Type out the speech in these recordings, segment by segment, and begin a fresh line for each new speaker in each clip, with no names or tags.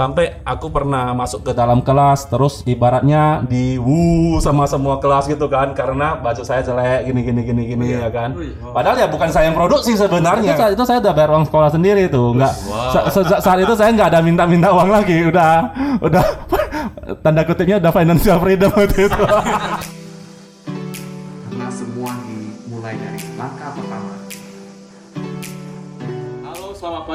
sampai aku pernah masuk ke dalam kelas terus ibaratnya di wuh sama semua kelas gitu kan karena baju saya jelek gini gini gini gini ya kan. Padahal ya bukan saya yang produksi sebenarnya. Itu, itu saya udah bayar uang sekolah sendiri tuh nggak. sa- sejak saat itu saya nggak ada minta-minta uang lagi udah udah. Tanda kutipnya udah financial freedom waktu itu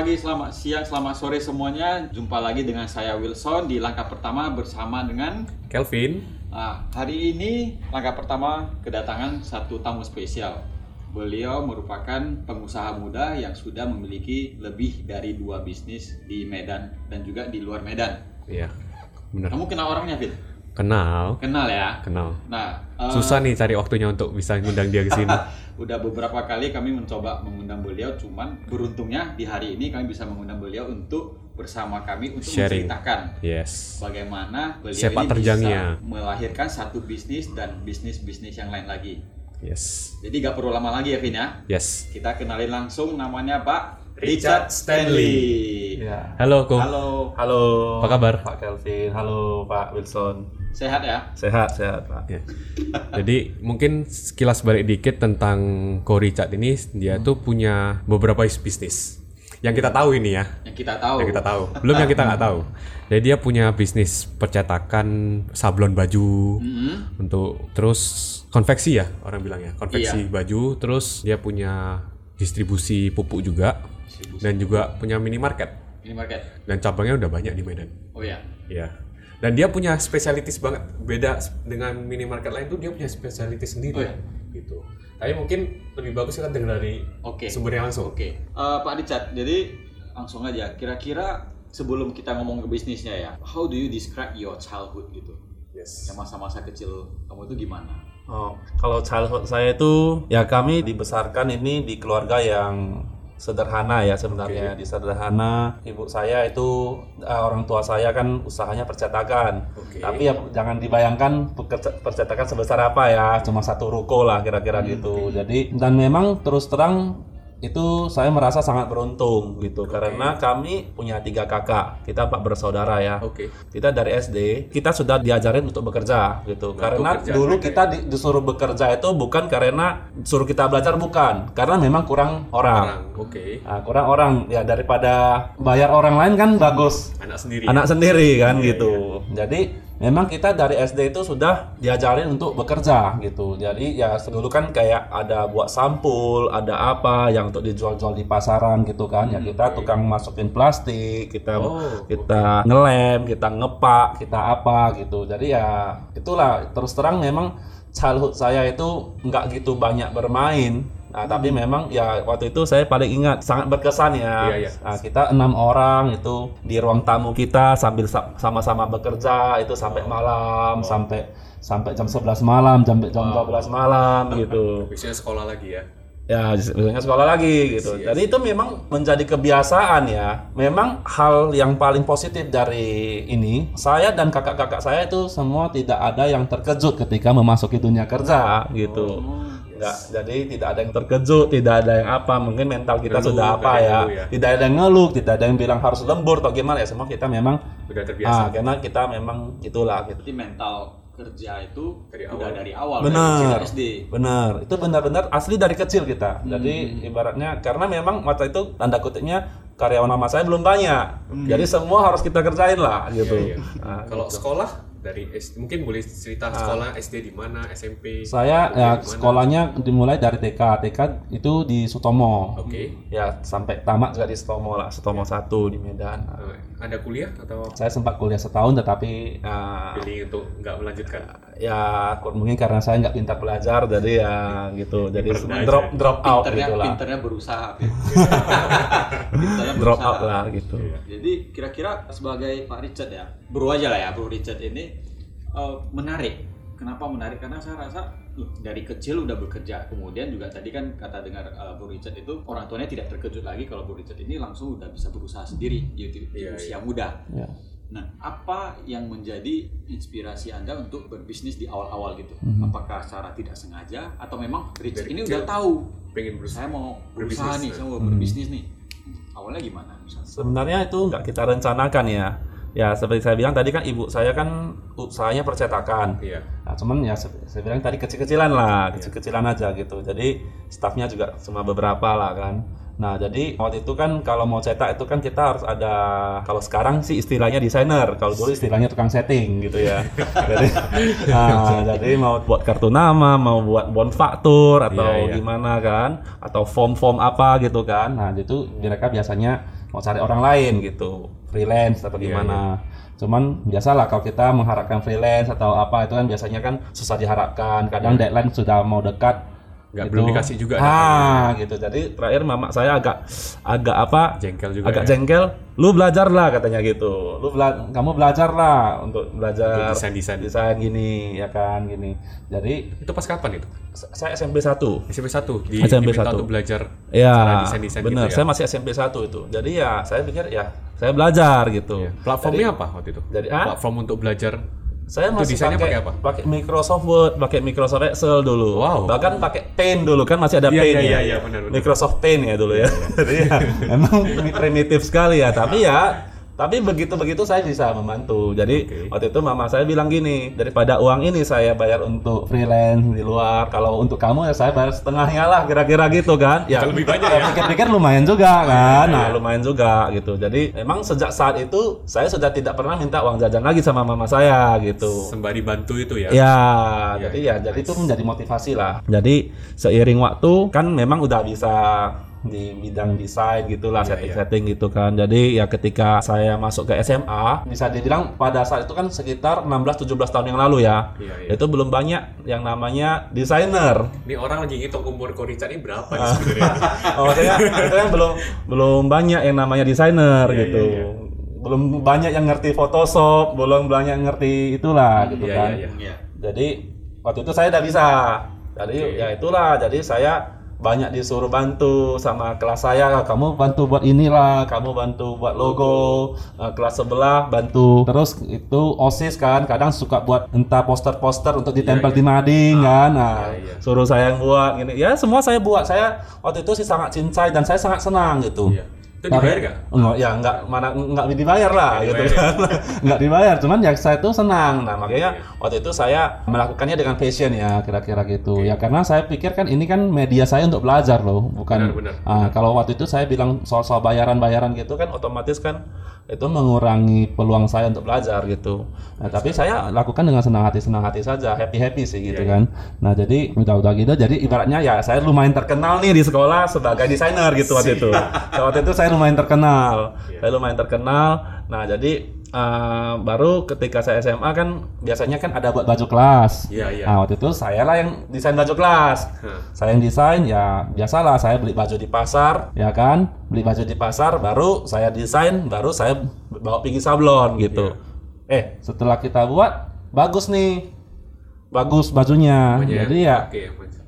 pagi, selamat siang, selamat sore semuanya. Jumpa lagi dengan saya Wilson di langkah pertama bersama dengan
Kelvin.
Nah, hari ini langkah pertama kedatangan satu tamu spesial. Beliau merupakan pengusaha muda yang sudah memiliki lebih dari dua bisnis di Medan dan juga di luar Medan.
Iya, bener.
Kamu kenal orangnya, Fit?
Kenal,
Kenal ya?
kenal.
Nah, eh,
Susah nih cari waktunya untuk bisa ngundang dia ke sini.
Udah beberapa kali kami mencoba mengundang beliau, cuman beruntungnya di hari ini kami bisa mengundang beliau untuk bersama kami untuk
Sharing.
menceritakan
Yes.
bagaimana beliau
Sepak
ini
terjangnya.
bisa melahirkan satu bisnis dan bisnis-bisnis yang lain lagi.
Yes.
Jadi gak perlu lama lagi ya Vin ya.
Yes.
Kita kenalin langsung namanya Pak
Richard
Stanley.
ya.
Halo, Ko.
Halo,
halo
Apa kabar?
Pak Kelvin halo Pak Wilson
sehat ya?
sehat sehat Pak
Ya. Jadi mungkin sekilas balik dikit tentang Ko Richard ini dia tuh punya beberapa bisnis yang kita tahu ini ya
Yang kita tahu.
yang kita tahu belum yang kita nggak tahu jadi dia punya bisnis percetakan sablon baju
Mm-mm.
untuk terus konveksi ya orang bilang ya konveksi
Iya.
baju terus dia punya distribusi pupuk juga
Distribusi
dan juga punya minimarket
Ini market.
dan cabangnya udah banyak di Medan
Oh ya.
ya dan dia punya spesialitis banget beda dengan minimarket lain tuh dia punya spesialitis sendiri
Oh ya?
gitu tapi mungkin lebih bagus kita dengar dari
Oke.
sumbernya langsung
Oke, Eh, Pak Richard. Jadi langsung aja. Kira-kira sebelum kita ngomong ke bisnisnya ya, how do you describe your childhood gitu?
yes
Yang masa-masa kecil kamu itu gimana?
Oh, kalau childhood saya itu ya kami dibesarkan ini di keluarga yang sederhana ya sebenarnya di sederhana ibu saya itu eh, orang tua saya kan usahanya percetakan.
Oke.
tapi ya jangan dibayangkan percetakan sebesar apa ya cuma satu ruko lah kira-kira gitu. jadi dan memang terus terang itu saya merasa sangat beruntung gitu. Karena kami punya tiga kakak. Kita empat bersaudara ya.
Oke.
Kita dari SD kita sudah diajarin untuk bekerja gitu. Karena
bekerja.
dulu kita di- disuruh bekerja itu bukan karena suruh kita belajar bukan. Karena memang kurang orang.
Orang oke.
Nah, kurang orang. Ya daripada bayar orang lain kan bagus.
Anak sendiri.
Anak sendiri kan
Iya,
gitu. jadi memang kita dari SD itu sudah diajarin untuk bekerja gitu. Jadi ya dulu kan kayak ada buat sampul ada apa yang untuk dijual-jual di pasaran gitu kan. Ya kita tukang masukin plastik kita
Hmm, Oh,
kita ngelem kita ngepak kita apa gitu. Jadi ya itulah. Terus terang memang childhood saya itu nggak gitu banyak bermain Nah, tapi memang ya waktu itu saya paling ingat sangat berkesan ya.
Iya, iya.
Nah, kita enam orang itu di ruang tamu kita sambil sa- sama-sama bekerja itu sampai malam sampai sampai jam 11 malam sampai jam 12 malam gitu.
biasanya sekolah lagi ya
Ya, biasanya sekolah lagi gitu. Jadi itu memang menjadi kebiasaan ya. Memang hal yang paling positif dari ini, saya dan kakak-kakak saya itu semua tidak ada yang terkejut ketika memasuki dunia kerja gitu. Enggak, jadi tidak ada yang terkejut, tidak ada yang apa, mungkin mental kita
Ngeluh,
sudah
nggak
apa ya.
ngeluh ya.
Tidak ada yang ngeluh, tidak ada yang bilang harus lembur atau gimana ya. Semua kita memang
udah terbiasa
ah, karena kita memang itulah gitu.
Berarti mental kerja itu
Dari
udah
awal.
dari awal
Benar.
dari SD.
Benar, itu benar-benar asli dari kecil kita. Jadi ibaratnya karena memang waktu itu tanda kutipnya karyawan mama saya belum banyak. Jadi semua harus kita kerjain lah gitu.
Iya, iya.
Nah,
kalau sekolah dari SD mungkin boleh cerita sekolah SD di mana SMP
saya ya
di mana?
sekolahnya dimulai dari TK. TK itu di Sutomo.
oke
Ya sampai tamat juga di Sutomo lah, Sutomo satu di Medan.
Eh, ada kuliah atau
Saya sempat kuliah setahun tetapi uh,
pilih untuk nggak melanjutkan
ya mungkin karena saya nggak pintar belajar jadi ya gitu. Jadi
Pintar aja.
drop drop out
Pinternya,
gitu lah.
pinternya berusaha. Pinternya
Drop out lah gitu.
Jadi kira-kira sebagai Pak Richard ya, bro aja lah ya, bro Richard ini eh, menarik. Kenapa menarik? Karena saya rasa loh, dari kecil udah bekerja. Kemudian juga tadi kan kata dengar eh, bro Richard itu orang tuanya tidak terkejut lagi kalau bro Richard ini langsung udah bisa berusaha sendiri di, di- di
Iya,
usia muda.
Ya.
Nah, apa yang menjadi inspirasi Anda untuk berbisnis di awal-awal gitu?
Mhm.
Apakah secara tidak sengaja atau memang Richard
Dari
ini udah tahu
pengen berusaha
saya mau berusaha
Berbisnis,
nih,
ya.
saya mau
Hmm.
berbisnis nih. Awalnya gimana misalnya?
Sebenarnya itu nggak kita rencanakan ya. ya seperti saya bilang tadi kan ibu saya kan usahanya percetakan.
Iya.
Nah, cuman ya saya bilang tadi kecil-kecilan lah, kecil-kecilan aja gitu. Jadi stafnya juga cuma beberapa lah kan. Nah, jadi waktu itu kan kalau mau cetak itu kan kita harus ada kalau sekarang sih istilahnya desainer, kalau dulu istilahnya tukang setting gitu ya. jadi nah, jadi mau buat kartu nama, mau buat bon faktur atau
Iya, iya.
gimana kan atau form-form apa gitu kan. Nah, itu mereka biasanya mau cari orang lain gitu, freelance atau
Iya,
gimana. Cuman biasalah kalau kita mengharapkan freelance atau apa itu kan biasanya kan susah diharapkan. Kadang deadline sudah mau dekat.
Nggak
gitu.
belum dikasih juga
Ah, gitu. Jadi terakhir mama saya agak agak apa?
Jengkel juga
agak
ya.
jengkel. Lu belajar lah katanya gitu. Lu bela- kamu belajar lah untuk belajar
Untuk desain-desain.
desain gini ya kan gini. Jadi
Itu pas kapan itu?
saya SMP 1.
SMP 1 di
SMP
diminta
1.
untuk belajar
Ya,
cara desain-desain
benar.
gitu ya.
Saya masih SMP 1 itu. Jadi ya saya pikir ya saya belajar gitu.
Iya. Platformnya apa waktu itu?
Jadi, ah?
Platform untuk belajar.
Saya
Itu
masih
desainnya
pakai
apa?
Pakai Microsoft Word, pakai Microsoft Excel dulu.
Wow.
Bahkan pakai Paint dulu kan masih ada
Iya,
Paint
iya,
ya.
iya, iya, benar, benar.
Microsoft Paint ya dulu ya. Jadi ya, emang primitif sekali ya, tapi ya tapi begitu-begitu saya bisa membantu. Jadi waktu itu mama saya bilang gini, daripada uang ini saya bayar untuk freelance di luar, kalau untuk kamu ya saya bayar setengahnya lah kira-kira gitu kan. Ya
Lebih banyak
ya. Pikir-pikir lumayan juga
Iya,
kan. Nah, lumayan juga gitu. Jadi emang sejak saat itu saya sudah tidak pernah minta uang jajan lagi sama mama saya gitu.
Sembari bantu itu ya.
Ya, jadi ya, jadi itu menjadi motivasi lah. Jadi seiring waktu kan memang udah bisa di bidang desain gitulah setting-setting gitu kan. Jadi ya ketika saya masuk ke SMA bisa dibilang pada saat itu kan sekitar 16 17 tahun yang lalu ya.
Iya, iya.
Itu belum banyak yang namanya desainer.
Ini orang lagi ngitung umur Korica ini berapa nih sebenarnya?
oh, kan belum belum banyak yang namanya desainer
Iya,
gitu. Belum banyak yang ngerti Photoshop, belum banyak yang ngerti itulah gitu
Iya,
kan.
iya, iya.
Iya.
Jadi waktu itu saya udah bisa. Jadi ya itulah. Jadi saya banyak disuruh bantu sama kelas saya. Kamu bantu buat inilah, kamu bantu buat logo. Eh, kelas sebelah bantu. Terus itu osis kan, kadang suka buat entah poster-poster untuk ditempel di mading kan. Nah, suruh saya yang buat gini. Ya semua saya buat. Saya waktu itu sih sangat cincai dan saya sangat senang gitu.
Itu dibayar nggak?
Enggak, ya enggak mana enggak dibayar lah
Nggak
gitu
dibayar,
kan. enggak dibayar, cuman ya saya tuh senang. Nah, makanya waktu itu saya melakukannya dengan passion ya, kira-kira gitu. Ya karena saya pikir kan ini kan media saya untuk belajar loh, bukan
Benar, benar,
Ah, kalau waktu itu saya bilang soal-soal bayaran-bayaran gitu kan otomatis kan itu mengurangi peluang saya untuk belajar gitu. Nah, tapi saya lakukan dengan senang hati senang hati saja, happy happy sih gitu kan. Nah, jadi udah-udah gitu, jadi ibaratnya ya saya lumayan terkenal nih di sekolah sebagai desainer gitu waktu itu. Nah, waktu itu saya lumayan terkenal, saya lumayan terkenal. Nah, jadi eh, baru ketika saya SMA kan biasanya kan ada buat baju kelas.
Iya, iya.
Nah, waktu itu saya lah yang desain baju kelas.
Hah.
Saya yang desain ya biasalah saya beli baju di pasar, ya kan? Beli baju di pasar baru saya desain, baru saya bawa pergi sablon gitu. Eh, setelah kita buat bagus nih. Bagus bajunya.
Pokoknya
Jadi ya
Oke,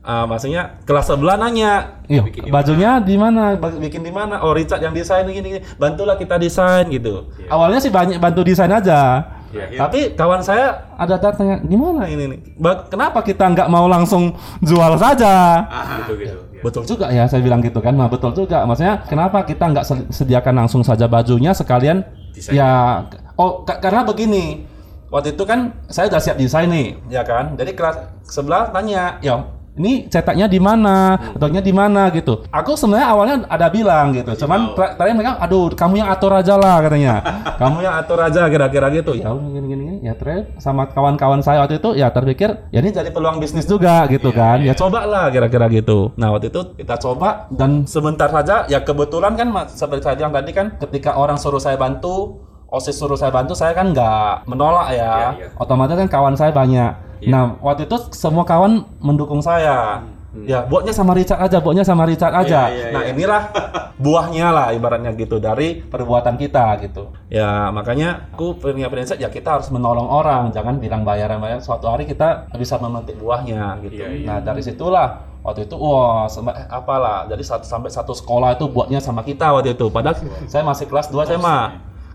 Ah, maksudnya kelas sebelah nanya, "Iya, bajunya di mana? Bikin di mana? Oh, Richard yang desain gini, gini. Bantulah kita desain gitu. Awalnya sih banyak bantu desain aja.
Iya.
Tapi kawan saya ada datanya, gimana ini nih? Kenapa kita nggak mau langsung jual saja?
Gitu gitu. Ya.
Betul juga ya, saya bilang gitu kan. Nah, betul juga. Maksudnya kenapa kita nggak sediakan langsung saja bajunya sekalian
Desain.
ya oh ka- karena begini. Waktu itu kan saya udah siap desain nih, ya kan? Jadi kelas sebelah tanya, "Ya, ini cetaknya di mana? Ataunya di mana gitu." Aku sebenarnya awalnya ada bilang gitu. Cuman ter- terakhir mereka, "Aduh, kamu yang atur aja lah," katanya. "Kamu yang atur aja kira-kira gitu." Ya gini gini gini. Ya terakhir sama kawan-kawan saya waktu itu ya terpikir, ya ini jadi peluang bisnis juga gitu kan. Ya coba lah kira-kira gitu. Nah, waktu itu kita coba dan sebentar saja ya kebetulan kan seperti saya bilang tadi kan ketika orang suruh saya bantu OSIS suruh saya bantu, saya kan nggak menolak ya.
Iya, iya.
Otomatis kan kawan saya banyak. Nah, waktu itu semua kawan mendukung saya. Ya, buatnya sama Richard aja, buatnya sama Richard aja.
iya,
nah, inilah buahnya lah ibaratnya gitu dari perbuatan kita gitu. Ya, makanya aku punya prinsip ya kita harus menolong orang, jangan bilang bayaran-bayaran. Suatu hari kita bisa memetik buahnya gitu.
Iya, iya.
Nah, dari situlah waktu itu wah sampai apalah. Jadi satu sampai satu sekolah itu buatnya sama kita waktu itu. Padahal saya masih kelas 2 SMA.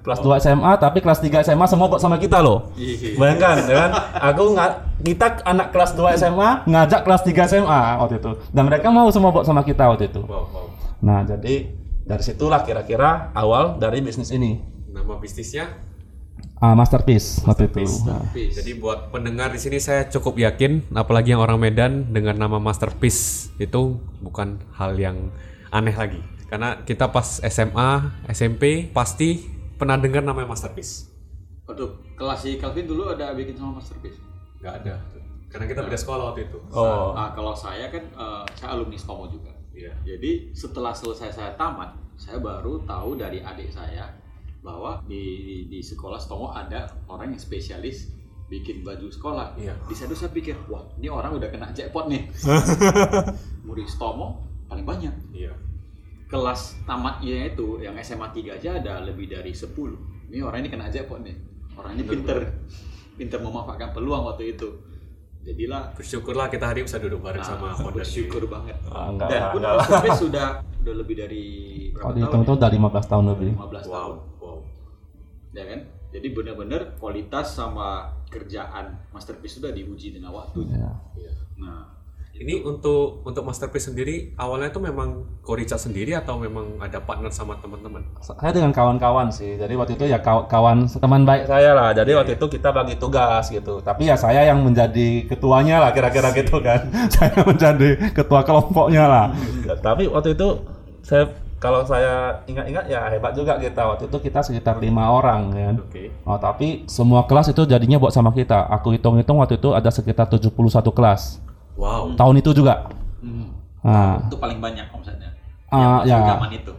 Kelas 2 SMA tapi kelas 3 SMA semua buat sama kita loh. Bayangkan ya kan? Aku nggak kita anak kelas 2 SMA ngajak kelas 3 SMA waktu itu. Dan mereka mau semua buat sama kita waktu itu.
Wow, wow.
Nah, jadi dari situlah kira-kira awal dari bisnis ini.
Nama bisnisnya
Ah, masterpiece waktu itu. Nah.
Peace.
Jadi buat pendengar di sini saya cukup yakin, apalagi yang orang Medan dengan nama Masterpiece itu bukan hal yang aneh lagi. Karena kita pas SMA, SMP pasti pernah dengar namanya Masterpiece.
Waduh, kelas si Calvin dulu ada bikin sama masterpiece.
Nggak ada. Karena kita beda sekolah waktu itu.
Oh.
Nah, kalau saya kan eh, saya alumni Stomo juga.
Iya.
Jadi setelah selesai saya tamat, saya baru tahu dari adik saya bahwa di di sekolah Stomo ada orang yang spesialis bikin baju sekolah.
Iya.
Di situ saya pikir, wah ini orang udah kena jackpot nih. Murid Stomo paling banyak.
Iya.
Kelas tamatnya itu yang SMA 3 aja ada lebih dari 10. Ini orang ini kena jackpot nih. Orang ini pinter, pinter memanfaatkan peluang waktu itu. Jadilah
Bersyukurlah kita hari ini bisa duduk bareng sama
Ah,
founder
bersyukur banget.
Ah, enggak
Dan pun
enggak.
Masterpiece sudah udah lebih dari berapa
Kalau
tahun?
dihitung itu
ya?
udah 15 tahun lebih.
15
Wow.
tahun.
wow.
Ya kan? Jadi benar-benar kualitas sama kerjaan Masterpiece sudah diuji dengan waktu.
Ya.
Nah,
Ini untuk untuk Masterpiece sendiri awalnya itu memang Korica sendiri atau memang ada partner sama teman-teman?
Saya dengan kawan-kawan sih. Jadi waktu itu ya kaw- kawan teman baik saya lah. Jadi waktu itu kita bagi tugas gitu. Tapi ya saya yang menjadi ketuanya lah kira-kira gitu kan. saya menjadi ketua kelompoknya lah. Ya, tapi waktu itu saya kalau saya ingat-ingat ya hebat juga kita. Waktu itu kita sekitar lima orang kan.
Oke.
Oh, tapi semua kelas itu jadinya buat sama kita. Aku hitung-hitung waktu itu ada sekitar 71 kelas.
Wow.
Tahun itu juga. Nah,
itu paling banyak omsetnya.
Ah,
Yang
ya.
zaman itu.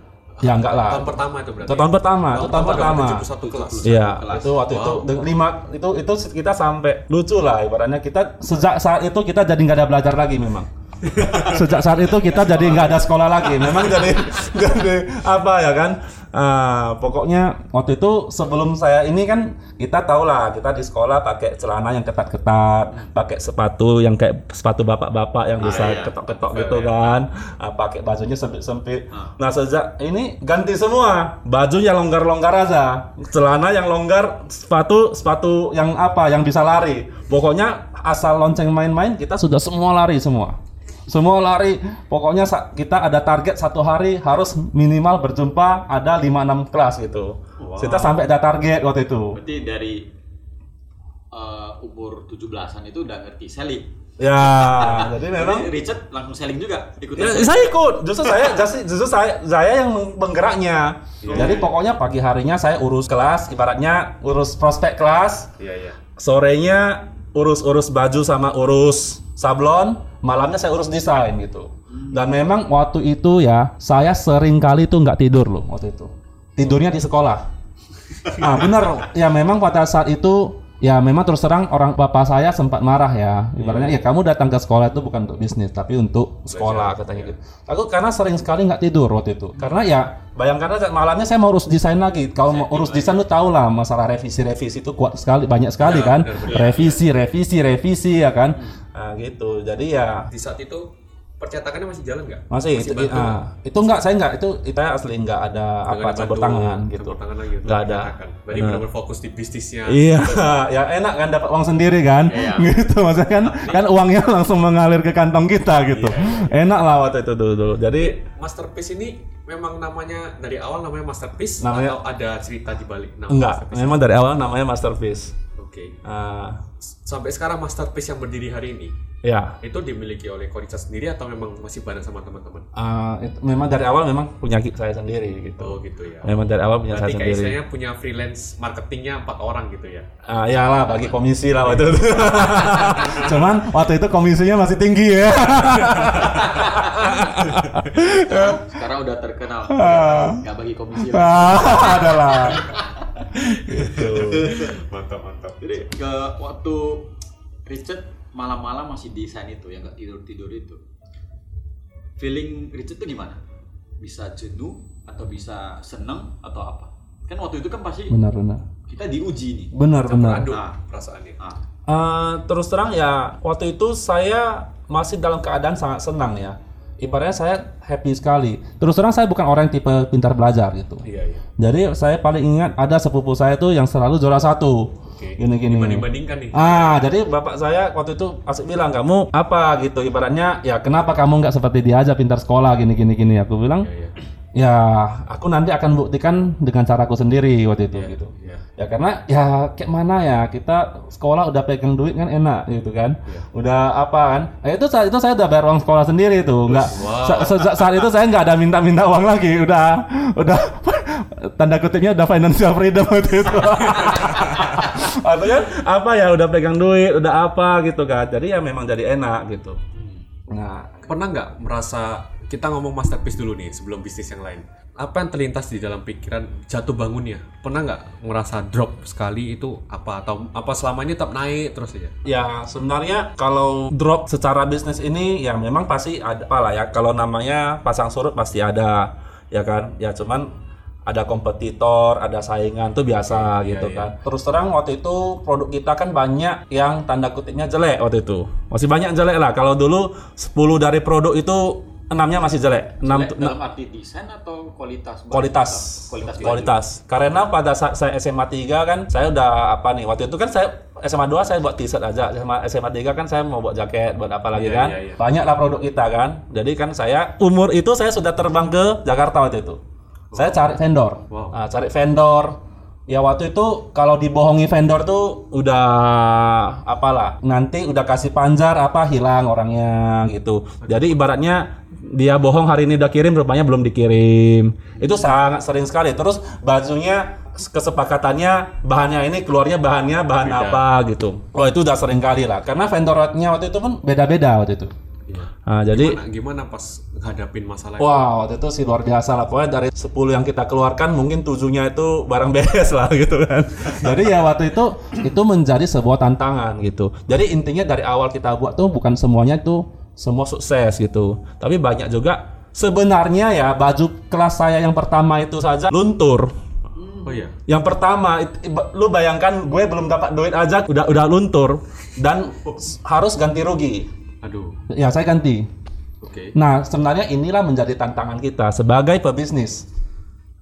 ya enggak lah.
Tahun pertama itu berarti.
Itu tahun pertama, itu tahun pertama.
71 kelas.
Iya,
kelas.
itu waktu itu de- lima itu itu kita sampai lucu lah ibaratnya kita sejak saat itu kita jadi nggak ada belajar lagi memang. sejak saat itu kita jadi nggak ada sekolah lagi. Memang jadi jadi apa ya kan? Ah, pokoknya waktu itu sebelum saya ini kan kita tahu lah kita di sekolah pakai celana yang ketat-ketat, pakai sepatu yang kayak sepatu bapak-bapak yang bisa
iya.
ketok-ketok gitu kan, Ah, pakai bajunya sempit-sempit. Nah sejak ini ganti semua, baju yang longgar-longgar aja, celana yang longgar, sepatu sepatu yang apa yang bisa lari. Pokoknya asal lonceng main-main kita sudah semua lari semua. Semua lari, pokoknya kita ada target satu hari harus minimal berjumpa ada 5-6 kelas gitu. Kita sampai ada target waktu itu.
Berarti dari eh, umur 17-an itu udah ngerti selling.
Ya, jadi memang
Richard langsung selling juga ikut
Ya, saya ikut. Justru saya justru, justru saya saya yang meng- penggeraknya. Jadi pokoknya pagi harinya saya urus kelas, ibaratnya urus prospek kelas,
Iya, iya.
sorenya urus-urus baju sama urus sablon, malamnya saya urus desain gitu. Dan memang waktu itu ya, saya sering kali tuh nggak tidur loh waktu itu. Tidurnya di sekolah. Ah benar, ya memang pada saat itu ya memang terus terang orang bapak saya sempat marah ya. Ibaratnya ya kamu datang ke sekolah itu bukan untuk bisnis tapi untuk sekolah katanya gitu. Aku karena sering sekali nggak tidur waktu itu. Karena ya bayangkan aja malamnya saya mau urus desain lagi. Kalau mau urus desain lu tahu lah masalah revisi-revisi itu kuat sekali, banyak sekali kan. Revisi, revisi, revisi ya kan. Nah gitu. Jadi ya
Di saat itu percetakannya masih jalan nggak?
masih, itu,
bantu?
ah, itu enggak saya enggak itu itu asli enggak ada
Nggak
apa
ada
campur tangan gitu.
campur tangan lagi
Nggak ada.
percetakan. Berarti
Benar.
benar-benar fokus di bisnisnya.
Iya, ya enak kan dapat uang sendiri kan, gitu maksudnya kan kan uangnya langsung mengalir ke kantong kita gitu, enak lah waktu itu dulu dulu. Jadi
Masterpiece ini memang namanya dari awal namanya Masterpiece
Namanya-
atau ada cerita di balik nama
enggak,
Masterpiece?
memang dari awal namanya masterpiece.
Oke.
Ah,
S- Sampai sekarang Masterpiece yang berdiri hari ini
ya,
itu dimiliki oleh Korica sendiri atau memang masih bareng sama teman-teman?
ah, itu, memang dari awal memang punya saya sendiri gitu.
Oh gitu ya.
Memang dari awal punya
Berarti
saya sendiri.
istilahnya punya freelance marketingnya empat orang gitu ya?
Ah, ya lah bagi komisi lah waktu itu. Cuman waktu itu komisinya masih tinggi ya.
Sekarang, sekarang udah terkenal. Nggak bagi komisi lagi.
Ah, adalah.
mantap mantap.
Jadi ke waktu Richard malam-malam masih desain itu yang nggak tidur tidur itu. Feeling Richard tuh gimana? Bisa jenuh atau bisa seneng atau apa? Kan waktu itu kan pasti
Benar benar.
kita diuji nih.
Benar benar.
Nah.
perasaannya.
Ah,
Eh, terus terang ya waktu itu saya masih dalam keadaan sangat senang ya. Ibaratnya saya happy sekali. Terus terang saya bukan orang yang tipe pintar belajar gitu.
Iya iya.
Jadi saya paling ingat ada sepupu saya tuh yang selalu juara satu.
Oke.
Gini gini.
Dibanding-bandingkan nih.
Ah, jadi bapak saya waktu itu asik bilang kamu apa gitu. Ibaratnya ya kenapa kamu nggak seperti dia aja pintar sekolah gini gini gini. Aku bilang
Iya iya.
ya aku nanti akan buktikan dengan caraku sendiri waktu itu gitu.
Iya.
Ya karena ya kayak mana ya kita sekolah udah pegang duit kan enak gitu kan. Udah apa kan? Nah, itu saat itu saya udah bayar uang sekolah sendiri tuh. Enggak sa- sa- saat itu saya nggak ada minta-minta uang lagi. Udah udah tanda kutipnya udah financial freedom waktu itu. Artinya apa ya udah pegang duit, udah apa gitu kan. Jadi ya memang jadi enak gitu. Nah,
Pernah nggak merasa kita ngomong masterpiece dulu nih sebelum bisnis yang lain. Apa yang terlintas di dalam pikiran jatuh bangunnya? Pernah nggak merasa drop sekali itu apa atau apa selama ini tetap naik terus aja?
Ya sebenarnya kalau drop secara bisnis ini ya memang pasti ada apa lah ya kalau namanya pasang surut pasti ada ya kan ya cuman ada kompetitor, ada saingan tuh biasa gitu kan. Terus terang waktu itu produk kita kan banyak yang tanda kutipnya jelek waktu itu. Masih banyak jelek lah. Kalau dulu 10 dari produk itu enamnya masih jelek. 6
Jelek dalam arti desain atau kualitas?
kualitas
Kualitas.
kualitas karena pada saat saya SMA 3 kan saya udah apa nih waktu itu kan saya SMA 2 saya buat t-shirt aja SMA SMA 3 kan saya mau buat jaket buat apa lagi
Iya,
kan
iya, iya.
banyak lah produk kita kan jadi kan saya umur itu saya sudah terbang ke Jakarta waktu itu saya cari vendor.
Wow.
Nah, cari vendor. Ya waktu itu kalau dibohongi vendor tuh udah apalah nanti udah kasih panjar apa hilang orangnya gitu. Jadi ibaratnya dia bohong hari ini udah kirim rupanya belum dikirim. Itu sangat sering sekali. Terus bajunya kesepakatannya bahannya ini keluarnya bahannya bahan apa gitu. Oh itu udah sering kali lah. Karena vendornya waktu itu pun beda-beda waktu itu nah, jadi
Gimana, gimana pas ngadapin masalah itu?
Wah, waktu itu sih luar biasa lah. Pokoknya dari 10 yang kita keluarkan mungkin tujuhnya itu barang beres lah gitu kan. Jadi ya waktu itu itu menjadi sebuah tantangan gitu. Jadi intinya dari awal kita buat tuh bukan semuanya itu semua sukses gitu. Tapi banyak juga sebenarnya ya baju kelas saya yang pertama itu saja luntur.
Oh iya.
Yang pertama, lu bayangkan gue belum dapat duit aja udah udah luntur dan harus ganti rugi.
Aduh.
Ya saya ganti.
Oke.
Nah, sebenarnya inilah menjadi tantangan kita sebagai pebisnis.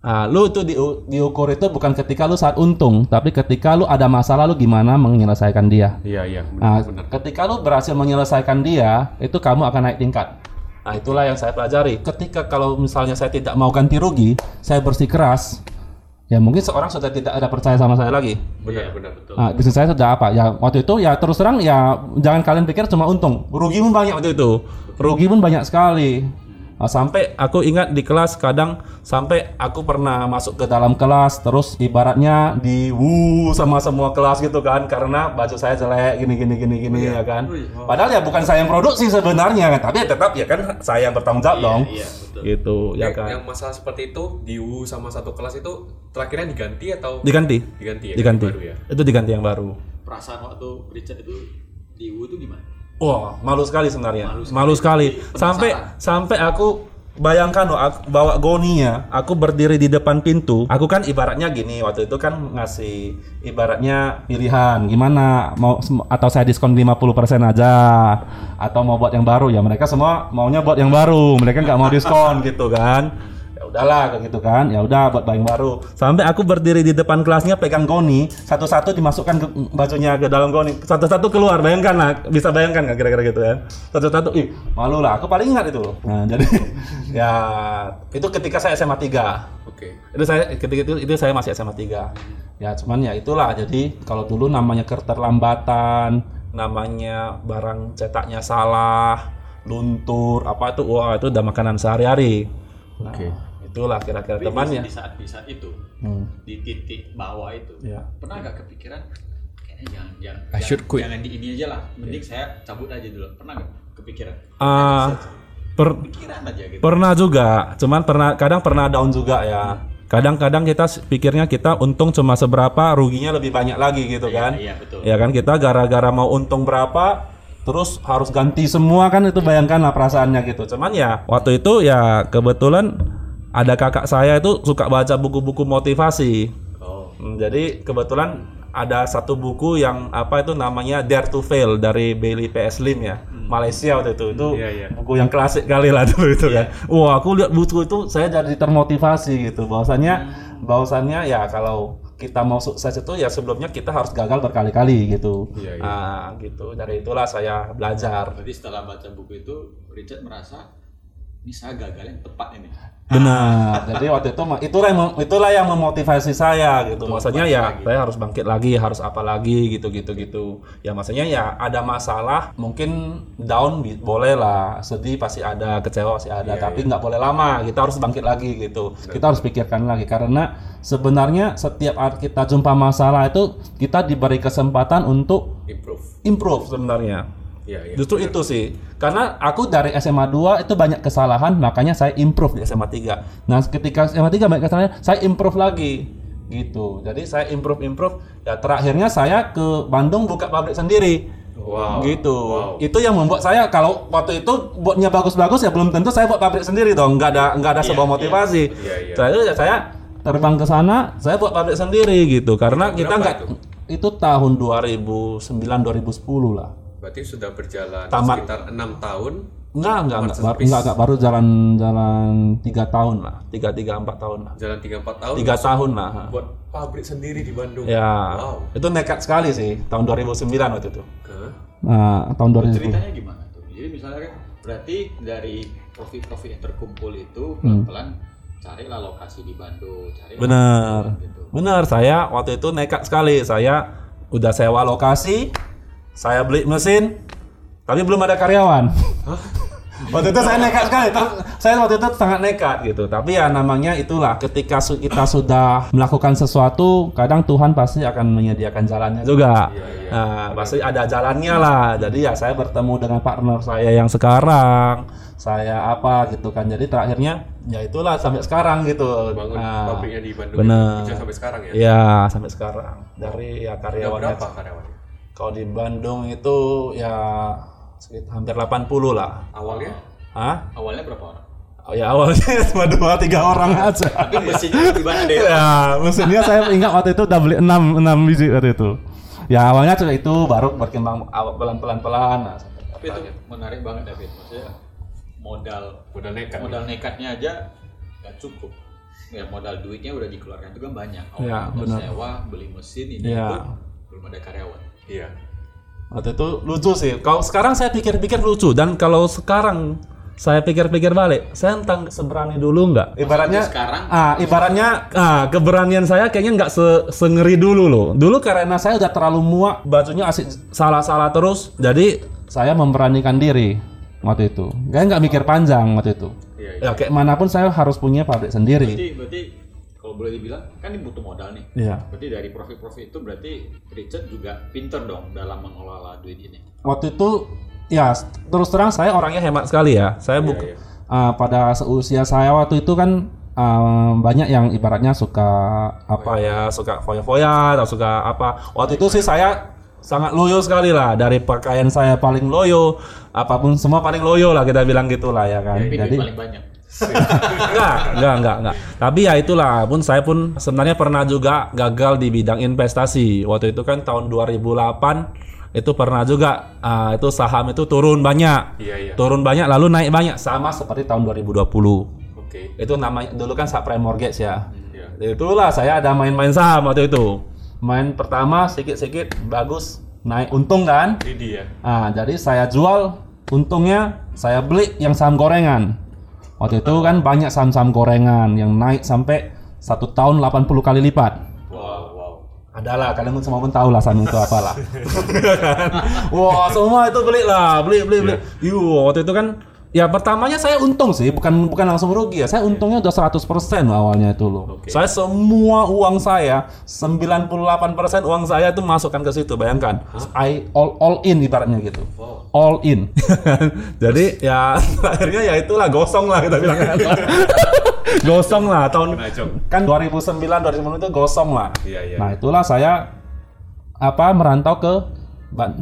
Nah, lu itu di, diukur itu bukan ketika lu saat untung, tapi ketika lu ada masalah lu gimana menyelesaikan dia.
Iya iya
Nah,
benar benar.
ketika lu berhasil menyelesaikan dia, itu kamu akan naik tingkat. Nah, itulah yang saya pelajari. Ketika kalau misalnya saya tidak mau ganti rugi, saya bersikeras, ya mungkin seorang sudah tidak ada percaya sama saya lagi.
Benar benar betul.
Nah, bisnis saya sudah apa? Ya waktu itu ya terus terang ya jangan kalian pikir cuma untung. Rugi pun banyak waktu itu. Rugi pun banyak sekali. Nah, sampai aku ingat di kelas kadang sampai aku pernah masuk ke dalam kelas terus ibaratnya di wuh sama semua kelas gitu kan karena baju saya jelek gini gini gini gini ya kan. Padahal ya bukan saya yang produksi sebenarnya kan, tapi tetap ya kan saya yang bertanggung jawab dong.
Iya, betul.
Gitu ya
yang,
kan.
yang masalah seperti itu di U sama satu kelas itu terakhirnya diganti atau
Diganti.
diganti ya?
Diganti.
Baru ya.
Itu diganti yang baru.
Perasaan waktu Richard itu di U itu gimana?
Wah, malu sekali sebenarnya.
Malu
Malu
sekali.
sekali.
Penasaran.
Sampai sampai aku bayangkan loh, aku bawa goninya, aku berdiri di depan pintu. Aku kan ibaratnya gini, waktu itu kan ngasih ibaratnya pilihan gimana mau atau saya diskon 50% aja atau mau buat yang baru ya. Mereka semua maunya buat yang baru. Mereka nggak mau diskon gitu kan. Udahlah kayak gitu kan. Ya udah buat yang baru. Sampai aku berdiri di depan kelasnya pegang goni, satu-satu dimasukkan ke bajunya ke dalam goni. Satu-satu keluar. Bayangkan lah, bisa bayangkan nggak kira-kira gitu ya. Satu-satu, ih malu lah. Aku paling ingat itu loh. Nah, jadi ya itu ketika saya SMA 3
Oke.
itu saya ketika itu itu saya masih SMA 3 ya cuman ya itulah jadi kalau dulu namanya keterlambatan namanya barang cetaknya salah luntur apa itu wah itu udah makanan sehari-hari Nah,
Oke.
Itulah kira-kira
Tapi
temannya.
di saat di saat itu
Hmm.
di titik bawah itu
Ya.
pernah nggak kepikiran kayaknya jangan jangan
I should
jangan,
quit.
jangan di ini aja lah mending saya cabut aja dulu. Pernah nggak kepikiran?
Ah, per-
pikiran aja gitu.
pernah juga cuman pernah kadang pernah down juga ya. Kadang-kadang kita pikirnya kita untung cuma seberapa ruginya lebih banyak lagi gitu kan.
iya betul.
Ya kan kita gara-gara mau untung berapa terus harus ganti semua kan itu bayangkan lah perasaannya gitu. Cuman ya waktu itu ya kebetulan ada kakak saya itu suka baca buku-buku motivasi.
oh
Hmm, Jadi kebetulan ada satu buku yang apa itu namanya Dare to Fail dari Bailey PS Lim ya. Malaysia waktu itu. Itu
Iya, iya.
buku yang klasik kali lah dulu itu kan. Wah, aku lihat buku itu saya jadi termotivasi gitu. Bahwasannya bahwasannya ya kalau kita mau sukses itu ya sebelumnya kita harus gagal berkali-kali gitu.
Iya, iya.
Ah, gitu. Dari itulah saya belajar.
berarti setelah baca buku itu Richard merasa ini saya gagal yang tepat ini.
Benar. Jadi waktu itu itulah yang itulah yang memotivasi saya gitu. maksudnya ya saya harus bangkit lagi, harus apa lagi gitu gitu gitu. Ya maksudnya ya ada masalah, mungkin down boleh lah, sedih pasti ada, kecewa pasti ada, tapi nggak boleh lama. Kita harus bangkit lagi gitu. Kita harus pikirkan lagi karena sebenarnya setiap saat kita jumpa masalah itu kita diberi kesempatan untuk
Improve.
improve sebenarnya.
Iya, iya.
Justru itu sih. Karena aku dari SMA 2 itu banyak kesalahan, makanya saya improve di SMA 3. Nah, ketika SMA 3 banyak kesalahan, saya improve lagi. Gitu. Jadi saya improve improve ya terakhirnya saya ke Bandung buka pabrik sendiri.
Wow.
Gitu.
Wow.
Itu yang membuat saya kalau waktu itu buatnya bagus-bagus ya belum tentu saya buat pabrik sendiri dong. Nggak ada nggak ada sebuah motivasi.
Iya, iya.
Saya ya saya terbang ke sana, saya buat pabrik sendiri gitu. Karena kita
berapa
nggak
itu?
itu tahun 2009 2010 lah.
Berarti sudah berjalan
Tamat.
sekitar enam tahun.
Enggak, enggak, enggak, baru, enggak, enggak, baru jalan jalan tiga tahun lah, tiga tiga empat tahun lah,
Jalan 3-4 tahun.
tiga tahun lah.
Buat pabrik sendiri di Bandung.
Ya,
Wow.
itu nekat sekali sih tahun 2009 waktu itu.
Hah?
Nah, tahun 2010.
Ceritanya gimana tuh? Jadi misalnya kan berarti dari profit-profit yang terkumpul itu
Hmm.
pelan-pelan carilah lokasi di Bandung, cari
Benar,
gitu.
benar. Saya waktu itu nekat sekali. Saya udah sewa lokasi, saya beli mesin, tapi belum ada karyawan. waktu itu saya nekat sekali. Saya waktu itu sangat nekat gitu. Tapi ya namanya itulah ketika su- kita sudah melakukan sesuatu, kadang Tuhan pasti akan menyediakan jalannya juga. Nah, pasti ada jalannya lah. Jadi ya saya bertemu dengan partner saya yang sekarang, saya apa gitu kan. Jadi terakhirnya ya itulah sampai sekarang gitu.
Bangun
Nah,
pabriknya di Bandung.
bener.
Sampai sekarang ya.
Ya sampai sekarang dari ya
Udah
karyawannya.
berapa karyawannya?
Kalau di Bandung itu ya sekitar hampir 80 lah.
Awalnya?
Hah?
Awalnya berapa orang?
Oh, ya awalnya cuma dua tiga orang aja.
Tapi mesinnya gimana deh?
ya mesinnya saya ingat waktu itu udah beli 6 6 biji waktu itu. Ya awalnya cuma itu baru berkembang awal pelan pelan pelan. Nah, sampai-
Tapi itu menarik banget David. Maksudnya modal
Modal nekat.
modal nekatnya aja nggak cukup. Ya modal duitnya udah dikeluarkan itu kan banyak.
Ya,
Awalnya
benar.
sewa, beli mesin ini
Ya.
itu belum ada karyawan.
Iya.
Waktu itu lucu sih. Kalau sekarang saya pikir-pikir lucu dan kalau sekarang saya pikir-pikir balik, saya entah seberani dulu nggak. Ibaratnya
sekarang?
ah ibaratnya ah keberanian saya kayaknya nggak se sengeri dulu loh. Dulu karena saya udah terlalu muak, bajunya asik salah-salah terus, jadi saya memberanikan diri waktu itu. Kayak nggak mikir panjang waktu itu.
Iya,
Ya kayak mana pun saya harus punya pabrik sendiri.
Berarti berarti boleh dibilang kan ini butuh modal nih.
Iya.
Berarti dari profit-profit itu berarti Richard juga pinter dong dalam mengelola duit ini.
waktu itu ya terus terang saya orangnya hemat sekali ya. Saya buk
iya.
uh, pada seusia saya waktu itu kan uh, banyak yang ibaratnya suka apa ya, suka foya-foya atau suka apa. Waktu itu sih saya sangat loyo sekali lah dari pakaian saya paling loyo, apa pun semua paling loyo lah kita bilang gitulah ya kan. Jadi
paling banyak.
Enggak, enggak, enggak, enggak. Tapi ya itulah pun saya pun sebenarnya pernah juga gagal di bidang investasi. Waktu itu kan tahun 2008 itu pernah juga ah, itu saham itu turun banyak.
Iya, iya.
Turun banyak lalu naik banyak sama seperti tahun 2020.
Oke.
Itu namanya dulu kan subprime mortgage ya.
Iya.
Itulah saya ada main-main saham waktu itu. Main pertama sedikit-sedikit bagus naik untung kan.
Ini dia.
Ah, jadi saya jual untungnya saya beli yang saham gorengan. Waktu itu kan banyak saham-saham gorengan yang naik sampai satu tahun 80 kali lipat.
Wow, wow.
Adalah kalian semua pun tahu lah saham itu apalah. Wah semua itu beli lah, beli beli beli. Yuh, waktu itu kan ya pertamanya saya untung sih, bukan bukan langsung rugi ya. Saya untungnya udah 100% loh awalnya itu loh. Saya semua uang saya 98% uang saya itu masukkan ke situ, bayangkan. I all all in ibaratnya gitu. All in. Jadi ya akhirnya ya itulah gosong lah kita bilang. gosong lah tahun kan 2009 2010 itu gosong lah.
Iya, iya.
Nah, itulah saya apa merantau ke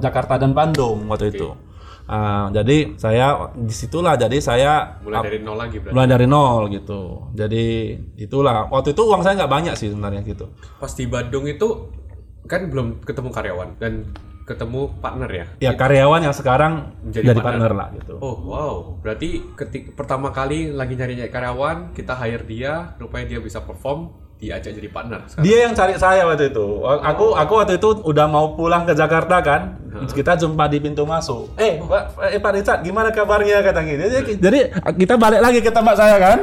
Jakarta dan Bandung waktu itu. Ah, jadi saya di situlah jadi saya
Mulai dari nol lagi berarti.
mulai dari nol gitu. Jadi itulah waktu itu uang saya nggak banyak sih sebenarnya gitu.
Pas di Bandung itu kan belum ketemu karyawan dan ketemu partner ya.
Ya karyawan yang sekarang
Menjadi
jadi,
partner.
partner. lah gitu.
Oh wow, berarti ketik pertama kali lagi nyari nyari karyawan, kita hire dia, rupanya dia bisa perform, diajak jadi partner sekarang?
Dia yang cari saya waktu itu. Aku aku waktu itu udah mau pulang ke Jakarta kan. Kita jumpa di pintu masuk. Eh, Pak, eh, Pak Richard, gimana kabarnya kata gitu. Jadi, jadi kita balik lagi ke tempat saya kan.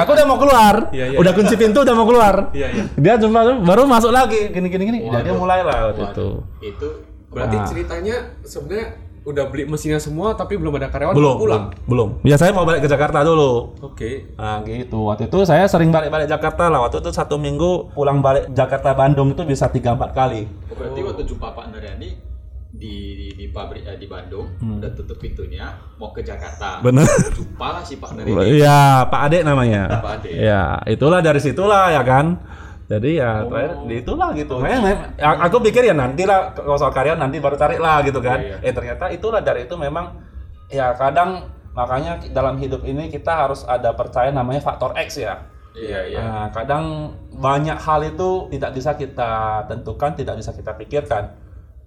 Aku udah mau keluar.
Iya, iya.
Udah kunci pintu udah mau keluar.
Iya, iya.
Dia jumpa baru masuk lagi gini gini gini. Jadi mulailah waktu itu.
Itu
Berarti
Nah.
ceritanya sebenarnya udah beli mesinnya semua tapi belum ada karyawan
Belum,
pulang.
belum. belum. Ya saya mau balik ke Jakarta dulu.
Oke.
Nah gitu. Waktu itu saya sering balik-balik Jakarta lah. Waktu itu satu minggu pulang balik Jakarta Bandung itu bisa tiga empat kali.
berarti waktu jumpa Pak Naryani di, di di pabrik eh, di Bandung udah tutup pintunya mau ke Jakarta.
Bener.
Jumpa lah si Pak Naryani.
Iya, Pak Ade namanya.
Pak Ade.
Ya, itulah dari situlah ya kan. Jadi ya terakhir di itulah gitu. Memang- memang- ya, aku pikir ya nantilah kalau soal karya nanti baru cari lah gitu kan.
Iya,
Eh ternyata itulah dari itu memang ya kadang makanya dalam hidup ini kita harus ada percaya namanya faktor X ya.
Iya, iya.
Nah, kadang banyak hal itu tidak bisa kita tentukan, tidak bisa kita pikirkan.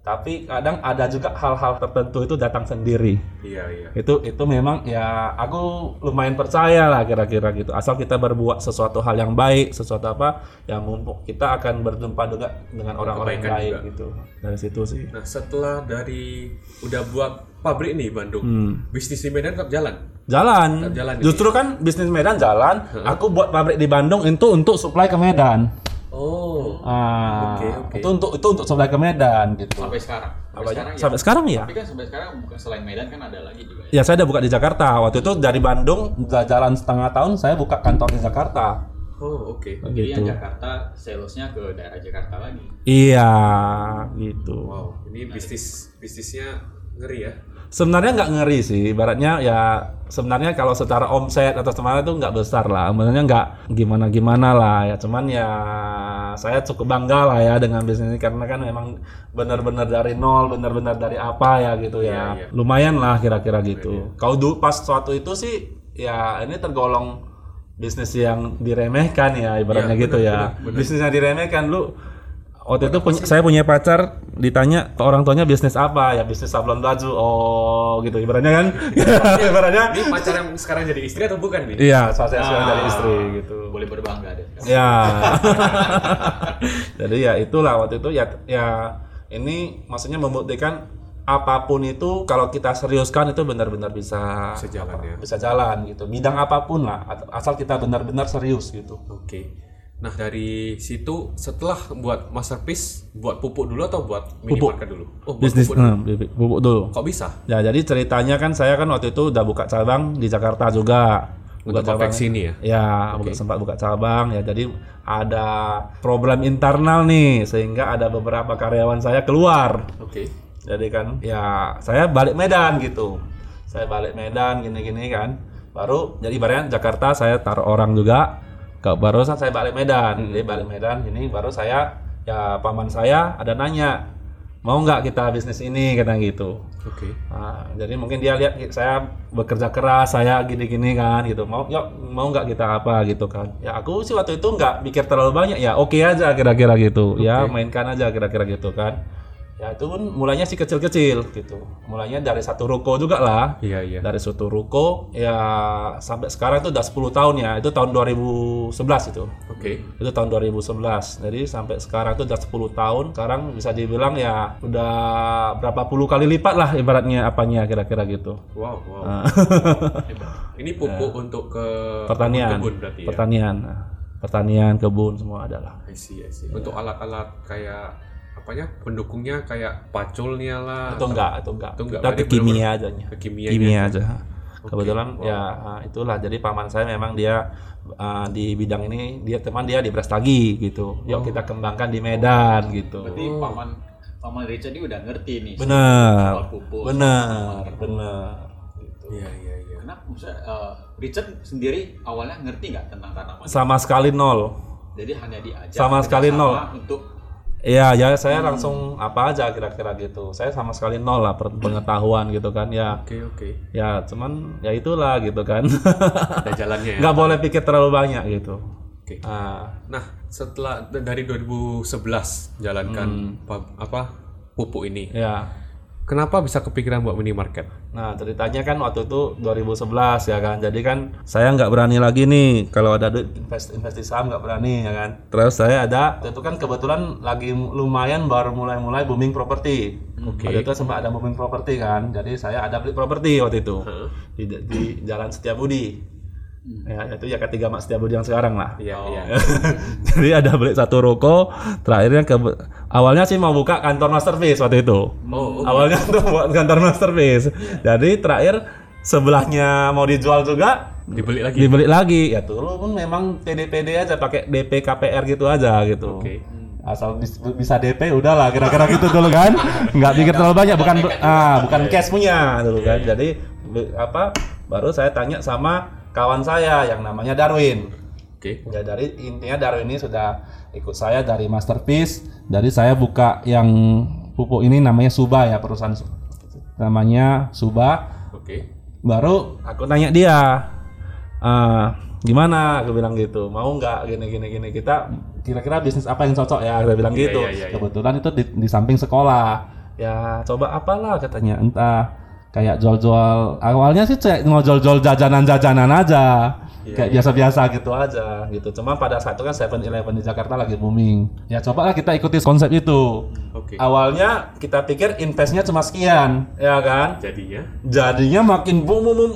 Tapi kadang ada juga hal-hal tertentu itu datang sendiri
Iya, iya.
itu itu memang ya aku lumayan percaya lah kira-kira gitu asal kita berbuat sesuatu hal yang baik sesuatu apa yang mumpuk kita akan berjumpa juga dengan orang-orang yang baik
juga.
gitu dari situ sih
Nah, setelah dari udah buat pabrik nih Bandung,
Hmm.
bisnis di Medan tetap jalan.
jalan,
Tetap jalan
justru kan bisnis Medan jalan aku buat pabrik di Bandung itu untuk supply ke Medan
Oh.
ah
Oke, oke.
itu untuk itu untuk supply ke Medan gitu
Sampai sekarang. Sampai
Apa aja?
sekarang ya.
sampai sekarang ya
Tapi kan sampai sekarang bukan selain Medan kan ada lagi juga ya.
ya saya udah buka di Jakarta waktu itu dari Bandung udah jalan setengah tahun saya buka kantor di Jakarta
Oh, oke.
Jadi
gitu
yang Jakarta salesnya ke daerah Jakarta lagi.
iya gitu
Wow, ini bisnis bisnisnya ngeri ya.
Sebenarnya nggak ngeri sih, ibaratnya ya sebenarnya kalau secara omset atau semuanya itu nggak besar lah, sebenarnya nggak gimana-gimana lah ya, cuman ya saya cukup bangga lah ya dengan bisnis ini karena kan memang benar-benar dari nol, benar-benar dari apa ya gitu ya,
Iya, iya.
lumayan lah kira-kira gitu. Kalau dulu pas suatu itu sih ya ini tergolong bisnis yang diremehkan ya ibaratnya
Iya,
gitu
benar,
ya,
benar, benar.
bisnis yang diremehkan lu Waktu itu punya, saya punya pacar ditanya ke orang tuanya bisnis apa? Ya bisnis sablon baju. Oh gitu. Ibaratnya kan? Ibaratnya.
Ini pacar yang sekarang jadi istri atau bukan nih?
iya. Saya sekarang dari istri gitu.
Boleh berbangga deh.
ya jadi ya itulah waktu itu. Ya ya ini maksudnya membuktikan apa pun itu kalau kita seriuskan itu benar-benar bisa
Bisa jalan ya.
bisa jalan gitu. Bidang apa pun lah asal kita benar-benar serius gitu.
Oke. Nah, dari situ setelah buat masterpiece, buat pupuk dulu atau buat
Pupuk.
minimarket dulu? Oh, buat
bisnis
pupuk dulu.
hmm, pupuk dulu
Kok bisa?
Ya jadi ceritanya kan saya kan waktu itu udah buka cabang di Jakarta juga.
Untuk konveksi ini ya?
Ya, buka- sempat buka cabang ya. Jadi ada problem internal nih sehingga ada beberapa karyawan saya keluar.
Oke.
Jadi kan ya saya balik Medan gitu. Saya balik Medan gini-gini kan. Baru jadi ibaratnya Jakarta saya taruh orang juga. Ke baru saya balik Medan. Jadi balik Medan ini baru saya ya paman saya ada nanya mau nggak kita bisnis ini kata gitu.
Oke.
Nah, jadi mungkin dia lihat saya bekerja keras, saya gini-gini kan gitu. Mau yuk mau nggak kita apa gitu kan. Ya aku sih waktu itu nggak mikir terlalu banyak ya. Oke aja kira-kira gitu. Ya mainkan aja kira-kira gitu kan. Ya itu pun mulainya sih kecil-kecil gitu. Mulainya dari satu ruko juga lah.
Iya, iya.
Dari satu ruko ya sampai sekarang itu udah 10 tahun ya. Itu tahun 2011 itu
Oke.
itu tahun 2011 jadi sampai sekarang itu udah 10 tahun sekarang bisa dibilang ya udah berapa puluh kali lipat lah ibaratnya apanya kira-kira gitu
Wow, wow.
Ah.
Ini pupuk untuk ke
pertanian
kebun berarti ya.
pertanian Nah, pertanian kebun semua ada lah
I see, I see. Untuk alat-alat kayak apanya? Pendukungnya kayak paculnya lah.
itu enggak itu enggak
Itu enggak, berarti
kimia aja
ke kimia
kimia aja kebetulan ya ah, itulah jadi paman saya memang dia ah, di bidang ini dia teman dia di Brastagi gitu yuk kita kembangkan di Medan gitu
Berarti paman paman Richard ini udah ngerti nih.
bener
soal pupuk.
bener bener gitu.
Iya, iya, iya.
Kenapa maksudnya eh, Richard sendiri awalnya ngerti nggak tentang tanaman?
sama sekali nol
Jadi hanya diajak
Sama sekali nol.
untuk
Iya, ya saya langsung apa aja kira-kira gitu. Saya sama sekali nol lah pengetahuan gitu kan. Ya,
Oke, oke.
ya cuman ya itulah gitu kan.
Ada jalannya ya.
Nggak boleh pikir terlalu banyak gitu.
Oke.
Ah,
Nah, setelah dari 2011 jalankan
Hmm.
pa- apa pupuk ini.
ya.
Kenapa bisa kepikiran buat minimarket?
Nah ceritanya kan waktu itu 2011 ya kan, jadi kan saya nggak berani lagi nih kalau ada duit invest investasi saham nggak berani ya kan. Terus saya ada, waktu itu kan kebetulan lagi lumayan baru mulai-mulai booming properti.
Oke.
Waktu itu sempat ada booming properti kan, jadi saya ada beli properti waktu itu di, di Jalan Setiabudi. Ya itu ya ketiga Mak Setiabudi yang sekarang lah.
Iya, iya.
Jadi ada beli satu ruko, terakhirnya ke awalnya sih mau buka kantor masterpiece waktu itu.
Oh,
Awalnya tuh buat kantor masterpiece. Jadi terakhir sebelahnya mau dijual juga
Dibeli lagi.
dibeli lagi. Ya dulu pun memang PD-PD aja pakai DP KPR gitu aja gitu.
Oke.
Asal bis- bisa DP udahlah kira-kira gitu dulu kan. Nggak pikir terlalu banyak bukan ah bukan cash punya dulu kan. Jadi be- apa baru saya tanya sama kawan saya yang namanya Darwin.
Oke.
Ya dari intinya Darwin ini sudah ikut saya dari Masterpiece. Dari saya buka yang pupuk ini namanya Suba ya perusahaan namanya Suba.
Oke.
Baru aku nanya dia, "Ah, gimana? Aku bilang gitu. Mau nggak gini gini gini kita kira-kira bisnis apa yang cocok ya? Aku bilang
Iya,
gitu.
iya, iya, iya.
Kebetulan itu di, di samping sekolah. Ya coba apalah katanya entah kayak jual-jual awalnya sih kayak ngojol-jol jajanan-jajanan aja
Iya,
kayak biasa-biasa gitu aja gitu cuma pada saat itu kan 7-Eleven di Jakarta lagi booming ya cobalah kita ikuti konsep itu
Oke.
awalnya kita pikir investnya cuma sekian ya kan
Jadinya
jadinya makin boom, boom, boom.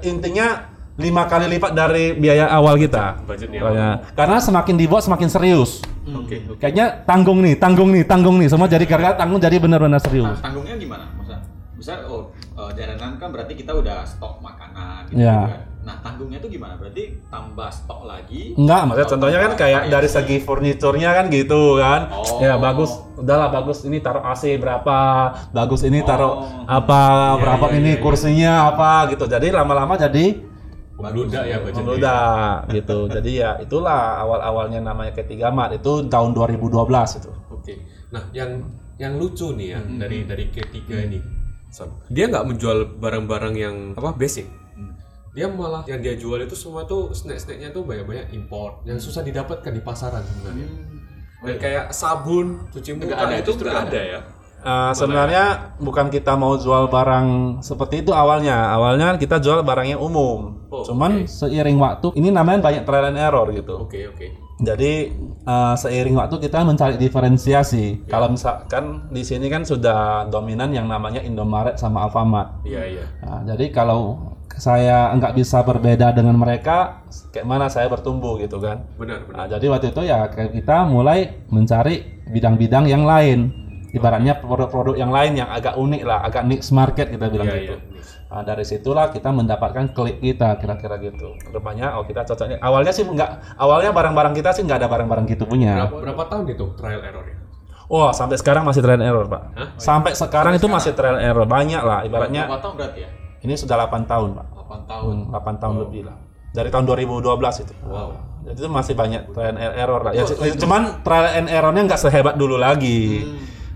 Intinya lima kali lipat dari biaya awal kita
budgetnya.
Karena semakin dibuat semakin serius
Oke. oke.
kayaknya tanggung nih tanggung nih tanggung nih semua jadi karena tanggung jadi benar-benar
Nah,
serius
tanggungnya gimana? Masa misal oh jalanan kan berarti kita udah stok makanan gitu
Iya.
kan. Nah, tanggungnya tuh gimana? Berarti tambah stok lagi.
Enggak, maksudnya contohnya kan kayak dari segi furniturnya kan gitu kan.
Oh.
Ya bagus, udahlah bagus ini taruh AC berapa, bagus ini taruh
Oh.
apa, berapa
iya,
ini
iya.
kursinya apa gitu. Jadi lama-lama jadi
Membludak ya budgetnya.
membludak gitu. Jadi ya itulah awal-awalnya namanya ketiga mat itu tahun 2012 itu.
Oke. Nah, yang yang lucu nih ya dari dari ketiga ini, Sam. dia nggak menjual barang-barang yang apa basic. Dia malah yang dia jual itu semua tuh snack-snacknya tuh banyak-banyak import yang susah didapatkan di pasaran sebenarnya. Dan kayak sabun, cuci muka
ada,
itu nggak
nggak
ada ya.
Eh, sebenarnya bukan kita mau jual barang seperti itu awalnya. Awalnya kita jual barang yang umum.
Oh,
Cuman seiring waktu ini namanya banyak trial and error gitu.
Oke, oke.
Jadi eh, seiring waktu kita mencari diferensiasi. Kalau misalkan di sini kan sudah dominan yang namanya Indomaret sama Alfamart.
Iya, iya.
Nah, jadi kalau saya nggak bisa berbeda dengan mereka, kayak mana saya bertumbuh gitu kan?
Benar, benar.
Nah, jadi waktu itu ya kita mulai mencari bidang-bidang yang lain. Ibaratnya produk-produk yang lain yang agak unik lah, agak niche market kita bilang
Iya,
gitu.
iya.
Nah, dari situlah kita mendapatkan klik kita kira-kira gitu. Rupanya oh kita cocoknya. Awalnya sih nggak, awalnya barang-barang kita sih nggak ada barang-barang gitu punya.
Berapa, berapa tahun itu trial errornya?
Wah sampai sekarang masih trial error pak.
Hah?
Sampai sekarang itu masih trial error banyak lah. Ibaratnya
Berapa tahun berarti ya?
Ini sudah 8 tahun pak.
8 tahun.
Hmm, 8 tahun lebih lah. Dari tahun 2012 itu.
Wow.
Jadi itu masih banyak trial and error lah. Ya, c- cuman trial and errornya nggak sehebat dulu lagi.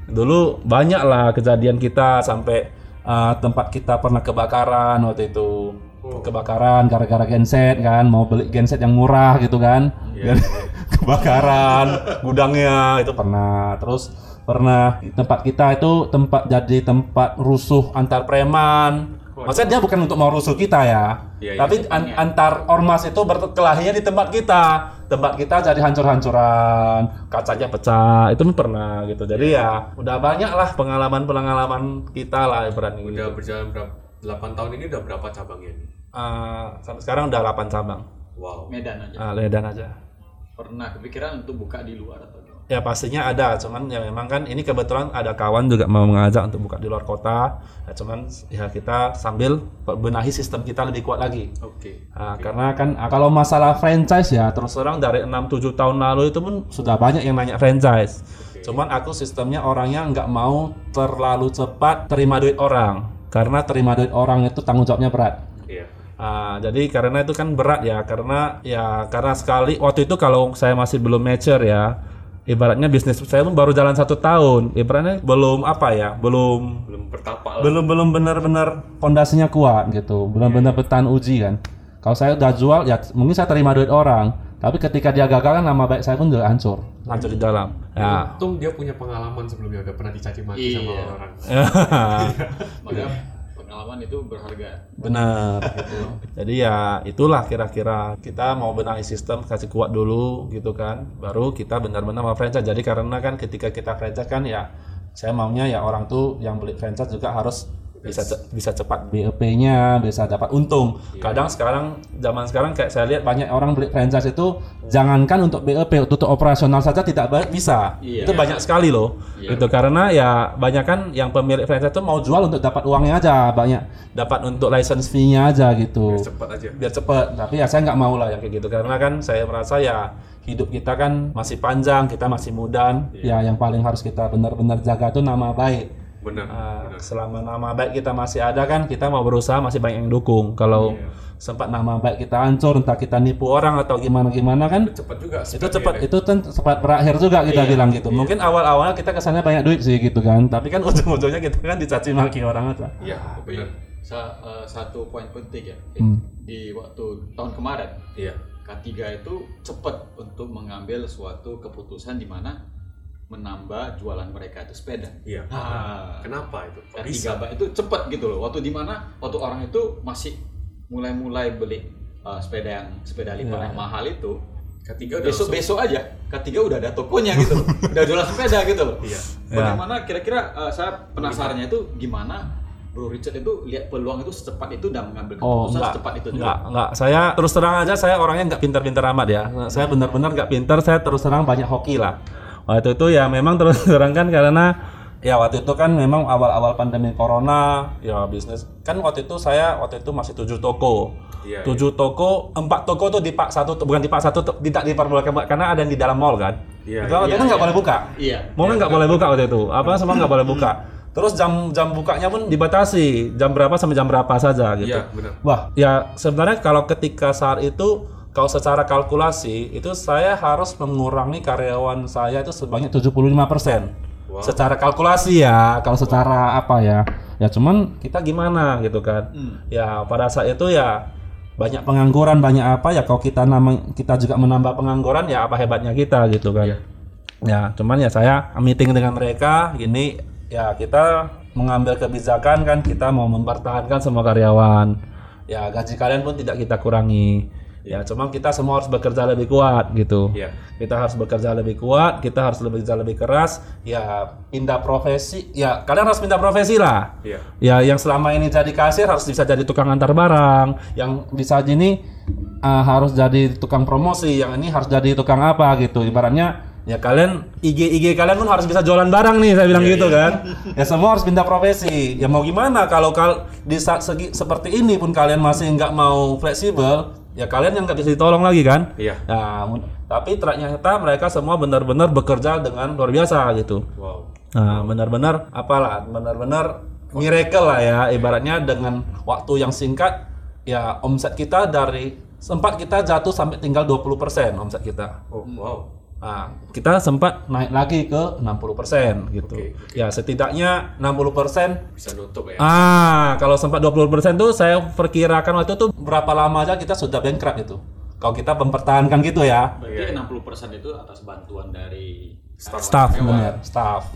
Dulu banyak lah kejadian kita sampai uh, tempat kita pernah kebakaran waktu itu. Kebakaran gara-gara genset kan, mau beli genset yang murah gitu kan. kebakaran gudangnya itu pernah. Terus pernah tempat kita itu tempat jadi tempat rusuh antar preman. Maksudnya dia bukan untuk mau rusuh kita ya,
iya.
tapi an- antar ormas itu berkelahinya di tempat kita. Tempat kita jadi hancur-hancuran, kacanya pecah, itu pun pernah gitu. Jadi ya udah banyak lah pengalaman-pengalaman kita lah ibaratnya gitu.
Udah berjalan berapa? 8 tahun ini udah berapa cabangnya nih?
Uh, sampai sekarang udah 8 cabang.
Wow.
Medan aja.
Ah, Ledan aja.
Pernah kepikiran untuk buka di luar atau?
Ya pastinya ada, cuman ya memang kan ini kebetulan ada kawan juga mau mengajak untuk buka di luar kota. Ya, cuman ya kita sambil benahi sistem kita lebih kuat lagi.
Oke.
Nah, karena kan ah, kalau masalah franchise ya terus terang dari 6-7 tahun lalu itu pun sudah banyak yang nanya franchise. Cuman aku sistemnya orangnya nggak mau terlalu cepat terima duit orang. Karena terima duit orang itu tanggung jawabnya berat.
Iya.
Ah, jadi karena itu kan berat ya, karena ya karena sekali waktu itu kalau saya masih belum mature ya, ibaratnya bisnis saya pun baru jalan satu tahun, ibaratnya belum apa ya, belum
Belum bertapa lah.
belum belum benar-benar pondasinya kuat gitu, belum benar bertahan uji kan. Kalau saya udah jual ya mungkin saya terima duit orang, Tapi ketika dia gagal kan nama baik saya pun juga hancur, hancur di dalam. Ya.
Untung dia punya pengalaman sebelumnya udah pernah dicaci maki sama
Iya.
orang.
Maka pengalaman itu berharga.
Benar gitu. Jadi ya itulah kira-kira kita mau benahi sistem kasih kuat dulu gitu kan. Baru kita benar-benar mau franchise. Jadi karena kan ketika kita franchise kan ya saya maunya ya orang tuh yang beli franchise juga harus bisa ce- bisa cepat BEP-nya, bisa dapat untung. Kadang sekarang zaman sekarang kayak saya lihat banyak orang beli franchise itu jangankan untuk BEP, untuk operasional saja tidak bisa.
Iya.
Itu banyak sekali loh.
Iya.
Itu karena ya banyak kan yang pemilik franchise itu mau jual untuk dapat uangnya aja, banyak dapat untuk license fee-nya aja gitu.
Cepat aja.
Biar cepet. Tapi ya saya nggak mau lah yang kayak gitu karena kan saya merasa ya hidup kita kan masih panjang, kita masih muda. Ya yang paling harus kita benar-benar jaga itu nama baik.
Benar.
Ah, selama nama baik kita masih ada kan kita mau berusaha masih banyak yang dukung. Kalau sempat nama baik kita hancur, entah kita nipu orang atau gimana gimana kan
Cepat juga.
itu cepat itu kan cepat berakhir juga kita bilang gitu. Mungkin awal-awalnya kita kesannya banyak duit sih gitu kan, tapi kan ujung-ujungnya kita kan dicaci maki orang aja.
Iya, benar.
Sa- eh, satu poin penting ya
Hmm.
di waktu tahun kemarin
Iya.
K3 itu cepat untuk mengambil suatu keputusan di mana menambah jualan mereka itu sepeda.
Iya.
Ah.
Kenapa itu? Kok
K3
bisa?
Bike itu cepat gitu loh. Waktu di mana waktu orang itu masih mulai-mulai beli eh, sepeda yang sepeda lipat yang mahal itu
Ketiga udah
besok besok aja K3 udah ada tokonya gitu udah jualan sepeda gitu loh
Iya.
bagaimana kira-kira eh, saya penasarannya itu gimana Bro Richard itu lihat peluang itu secepat itu dan mengambil
Oh
keputusan
enggak,
secepat itu juga
enggak, enggak. Saya terus terang aja, saya orangnya enggak pintar-pintar amat ya. Saya benar-benar enggak pintar. Saya terus terang banyak hoki lah. Waktu itu ya memang terus terang kan karena ya waktu itu kan memang awal-awal pandemi corona ya bisnis kan waktu itu saya waktu itu masih tujuh toko.
Iya,
tujuh toko, empat toko tuh di pak satu, bukan di pak satu, tidak diperbolehkan karena ada yang di dalam mall kan.
Iya,
itu waktu
iya,
itu nggak
iya.
boleh buka.
iya
Mall kan nggak boleh buka waktu itu. Apa semua nggak boleh buka. Terus jam jam bukanya pun dibatasi. Jam berapa sampai jam berapa saja gitu.
Iya, benar.
Wah, ya sebenarnya kalau ketika saat itu kalau secara kalkulasi itu saya harus mengurangi karyawan saya itu sebanyak 75%.
Wow.
Secara kalkulasi ya, kalau secara apa ya? Ya cuman kita gimana gitu kan. Ya pada saat itu ya banyak pengangguran, banyak apa ya kalau kita nama kita juga menambah pengangguran ya apa hebatnya kita gitu kan. Ya, cuman ya saya meeting dengan mereka gini ya kita mengambil kebijakan kan kita mau mempertahankan semua karyawan. Ya gaji kalian pun tidak kita kurangi. Ya, cuma kita semua harus bekerja lebih kuat gitu.
Iya.
Kita harus bekerja lebih kuat, kita harus bekerja lebih keras. Ya, pindah profesi. Ya, kalian harus pindah profesi lah.
Iya.
Ya, yang selama ini jadi kasir harus bisa jadi tukang antar barang. Yang bisa gini uh, harus jadi tukang promosi. Yang ini harus jadi tukang apa gitu. Ibaratnya ya kalian IG IG kalian pun harus bisa jualan barang nih saya bilang gitu kan. Ya semua harus pindah profesi. Ya mau gimana kalau kal di saat segi seperti ini pun kalian masih nggak mau fleksibel, ya kalian yang nggak bisa ditolong lagi kan.
Iya.
Nah, tapi ternyata mereka semua benar-benar bekerja dengan luar biasa gitu.
Wow.
Nah, benar-benar apalah, benar-benar miracle lah ya ibaratnya dengan waktu yang singkat ya omset kita dari sempat kita jatuh sampai tinggal 20% omset kita.
Oh, wow.
Nah, kita sempat naik lagi ke 60% gitu.
Oke,
Ya, setidaknya 60%
Bisa nutup ya.
Ah, kalau sempat 20% tuh saya perkirakan waktu itu berapa lama aja kita sudah bankrupt itu. Kalau kita mempertahankan gitu ya.
berarti 60% itu atas bantuan dari
Staff benar, staff.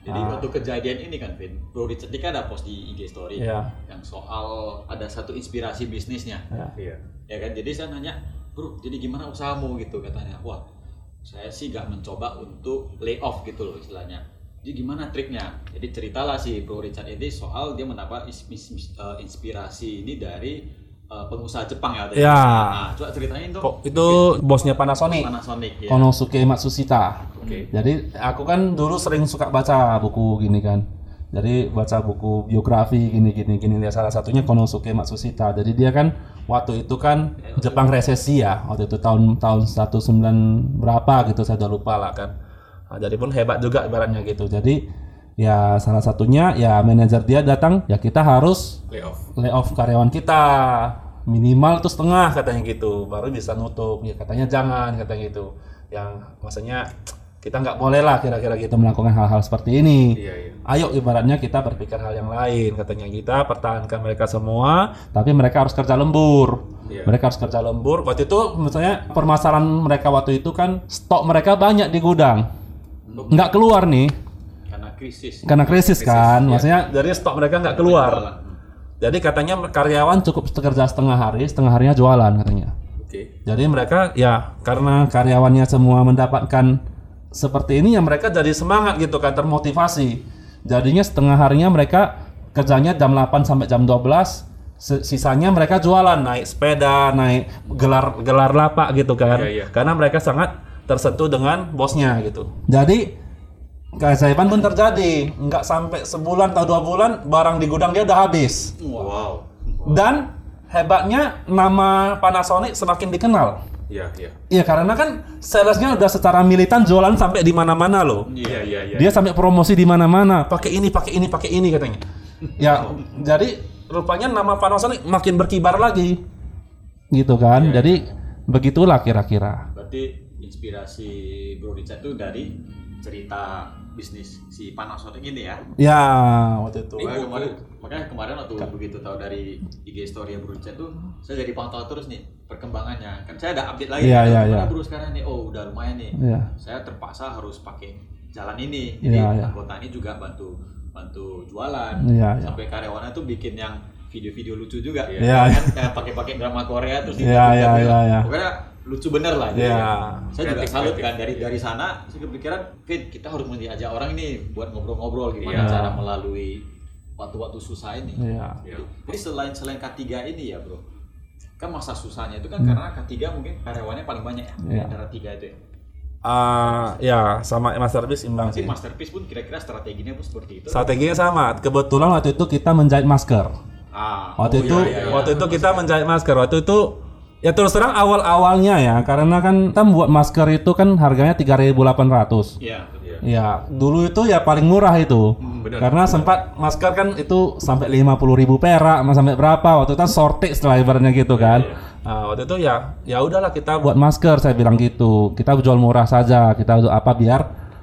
Jadi waktu kejadian ini kan, Vin, Bro Richard ini kan ada post di IG story
Iya.
yang soal ada satu inspirasi bisnisnya,
Ya.
Iya.
ya kan? Jadi saya nanya, Bro, jadi gimana usahamu gitu katanya? Wah, saya sih gak mencoba untuk lay off gitu loh istilahnya. Jadi gimana triknya? Jadi ceritalah si Bro Richard ini soal dia mendapat eh, inspirasi ini dari eh, pengusaha Jepang ya.
Ya.
Nah, coba ceritain dong.
Kok itu bosnya Panasonic.
Panasonic ya.
Konosuke Matsushita.
Oke.
Jadi aku kan dulu sering suka baca buku gini kan. Jadi baca buku biografi gini gini gini ya salah satunya Konosuke Matsushita. Jadi dia kan waktu itu kan Jepang resesi ya. Waktu itu tahun tahun 19 berapa gitu saya udah lupa lah kan. Nah, jadi pun hebat juga ibaratnya gitu. Jadi ya salah satunya ya manajer dia datang ya kita harus
Lay off.
layoff karyawan kita minimal tuh setengah katanya gitu baru bisa nutup ya katanya jangan katanya gitu yang maksudnya kita nggak boleh lah kira-kira gitu melakukan hal-hal seperti ini
Iya, iya.
Ayo ibaratnya kita berpikir hal yang lain katanya kita pertahankan mereka semua tapi mereka harus kerja lembur
Iya.
mereka harus kerja lembur waktu itu misalnya permasalahan mereka waktu itu kan stok mereka banyak di gudang nggak keluar nih
Karena krisis.
karena krisis, kan
iya.
maksudnya dari stok mereka nggak keluar jadi katanya karyawan cukup kerja setengah hari setengah harinya jualan katanya
Oke.
jadi mereka ya karena karyawannya semua mendapatkan seperti ini ya mereka jadi semangat gitu kan termotivasi. Jadinya setengah harinya mereka kerjanya jam 8 sampai jam 12 si- sisanya mereka jualan naik sepeda, naik gelar gelar lapak gitu kan.
Iya, iya.
Karena mereka sangat tersentuh dengan bosnya gitu. Jadi keajaiban pun terjadi, nggak sampai sebulan atau dua bulan barang di gudang dia udah habis.
Wow.
Dan hebatnya nama Panasonic semakin dikenal.
Iya, iya.
Iya karena kan salesnya udah secara militan jualan sampai di mana-mana loh.
Iya, iya, iya.
Dia sampai promosi di mana-mana. Pakai ini, pakai ini, pakai ini katanya. Ya, jadi rupanya nama Panasonic makin berkibar lagi. Gitu kan. Jadi begitulah kira-kira.
Berarti inspirasi Bro Richard itu dari cerita bisnis si Panasonic ini ya.
Ya, waktu itu.
Makanya kemarin, makanya kemarin waktu begitu tahu dari IG story Richard tuh, saya jadi pantau terus nih perkembangannya. Kan saya ada update lagi.
Iya,
kan,
iya, iya.
Bro sekarang nih, oh udah lumayan nih.
Iya.
Saya terpaksa harus pakai jalan ini. Jadi
Iya, iya.
anggota ini juga bantu bantu jualan.
Iya, iya.
Sampai karyawannya tuh bikin yang video-video lucu juga.
Iya,
Kan kayak pakai-pakai drama Korea terus
Iya, iya,
dibuat-buat.
iya, iya.
Pokoknya lucu bener lah. Jadi,
Iya.
Saya juga salut
kreatif.
kan dari dari sana saya kepikiran, Fit kita harus mengajak orang ini buat ngobrol-ngobrol gimana
Iya.
cara melalui waktu-waktu susah ini.
Iya.
Iya.
Jadi selain selain K3 ini ya bro, kan masa susahnya itu
Hmm.
kan karena K3 mungkin karyawannya paling banyak ya di
Iya.
antara tiga itu ya.
Ah, ya sama Masterpiece imbang
Tapi
sih.
Masterpiece pun kira-kira strateginya pun seperti itu.
Strateginya sama. Kebetulan waktu itu kita menjahit masker.
Ah,
Waktu
oh,
itu
iya, iya, iya.
waktu itu kita menjahit masker. Waktu itu ya terus terang awal-awalnya ya karena kan kita buat masker itu kan harganya 3.800.
Iya.
Ya, dulu itu ya paling murah itu.
benar.
Karena sempat masker kan itu sampai 50.000 perak, sampai berapa? Waktu itu kan shortage lah ibaratnya gitu kan. Nah, waktu itu ya ya udahlah kita buat masker saya bilang gitu. Kita jual murah saja, kita jual apa biar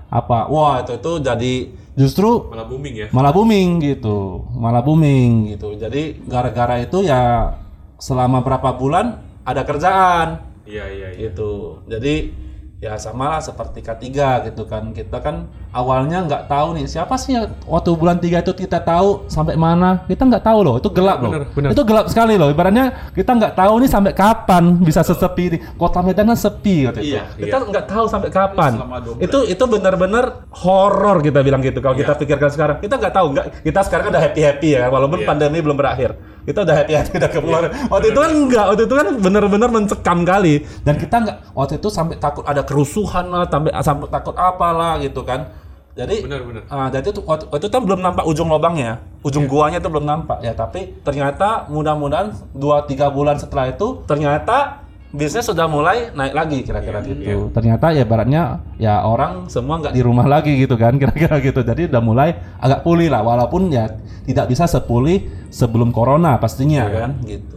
apa. Wah, itu itu jadi justru
Malah booming ya.
malah booming gitu malah booming gitu jadi gara-gara itu ya selama berapa bulan ada kerjaan.
Iya, iya, iya.
gitu. Jadi ya samalah seperti K3 gitu kan. Kita kan awalnya nggak tahu nih siapa sih waktu bulan 3 itu kita tahu sampai mana? Kita nggak tahu loh itu gelap loh.
Bener, bener.
itu gelap sekali loh. Ibaratnya kita nggak tahu nih sampai kapan bisa sesepi ini kota Medan kan sepi waktu itu.
Iya,
kita nggak tahu sampai kapan. Itu itu benar-benar horor kita bilang gitu. Kalau kita
Iya.
pikirkan sekarang kita nggak tahu. Nggak kita sekarang kan udah happy happy ya walaupun
Iya.
pandemi belum berakhir kita udah happy udah keluar. Waktu itu kan enggak. Waktu itu kan benar-benar mencekam kali. Dan kita nggak waktu itu sampai takut ada kerusuhan lah sampai sampai takut apalah gitu kan. Jadi
Benar, benar.
ah, jadi itu waktu, waktu itu kan belum nampak ujung lubangnya ujung guanya itu belum nampak. Ya tapi ternyata mudah-mudahan 2-3 bulan setelah itu ternyata bisnis sudah mulai naik lagi kira-kira gitu ternyata ya baratnya ya orang semua nggak di rumah lagi gitu kan kira-kira gitu jadi udah mulai agak pulih lah walaupun ya tidak bisa sepulih sebelum corona pastinya kan gitu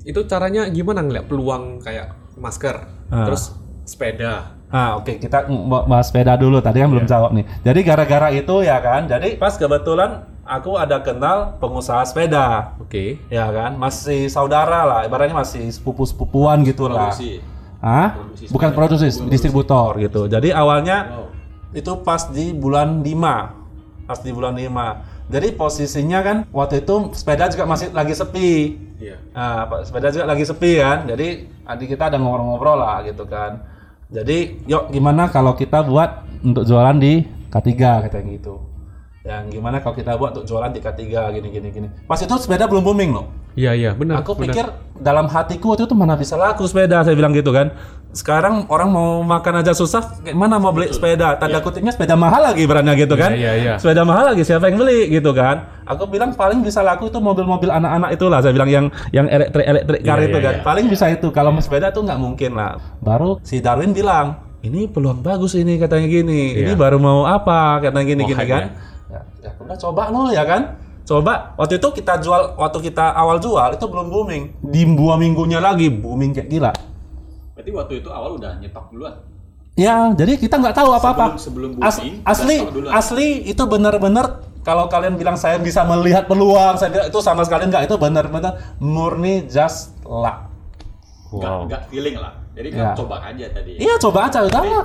Itu caranya gimana ngeliat peluang kayak masker,
Ah.
terus sepeda.
Ah oke kita ng- bahas sepeda dulu tadi kan belum jawab nih. Jadi gara-gara itu ya kan. Jadi pas kebetulan aku ada kenal pengusaha sepeda.
Oke.
Ya kan, masih saudara lah, ibaratnya masih sepupu-sepupuan gitu lah.
Produksi.
Hah?
Produksi
Bukan produksi, distributor gitu. Jadi awalnya itu pas di bulan 5. Pas di bulan 5. Jadi posisinya kan waktu itu sepeda juga masih lagi sepi.
Iya.
Nah, sepeda juga lagi sepi kan. Jadi adik kita ada ngobrol-ngobrol lah gitu kan. Jadi, yuk gimana kalau kita buat untuk jualan di K3 katanya gitu. Yang gimana kalau kita buat untuk jualan di K3 gini gini gini. Pas itu sepeda belum booming loh.
Iya, iya, benar.
Aku
benar.
pikir dalam hatiku waktu itu mana bisa laku sepeda saya bilang gitu kan. Sekarang orang mau makan aja susah, kayak mana mau beli sepeda? Tanda kutipnya sepeda mahal lagi berannya gitu kan.
Iya, iya.
Sepeda mahal lagi siapa yang beli gitu kan. Aku bilang paling bisa laku itu mobil-mobil anak-anak itulah saya bilang yang yang elektrik elektrik car
Iya,
itu
iya,
kan.
iya.
Paling bisa itu. Kalau mau sepeda tuh nggak mungkin lah. Baru si Darwin bilang, "Ini peluang bagus ini katanya gini. Ini
Iya.
baru mau apa?" katanya gini
Mau
gini kan. Udah coba lo ya kan. Coba waktu itu kita jual waktu kita awal jual itu belum booming. Di dua minggunya lagi booming kayak gila.
Berarti waktu itu awal udah nyetok duluan.
Ya, jadi kita nggak tahu apa-apa.
Sebelum- sebelum
As-
booming,
asli,
tahu duluan.
asli itu benar-benar kalau kalian bilang saya bisa melihat peluang, saya bilang itu sama sekali enggak. Itu benar-benar murni just luck.
nggak nggak feeling lah jadi kan
Ya.
coba aja tadi
Iya coba aja utama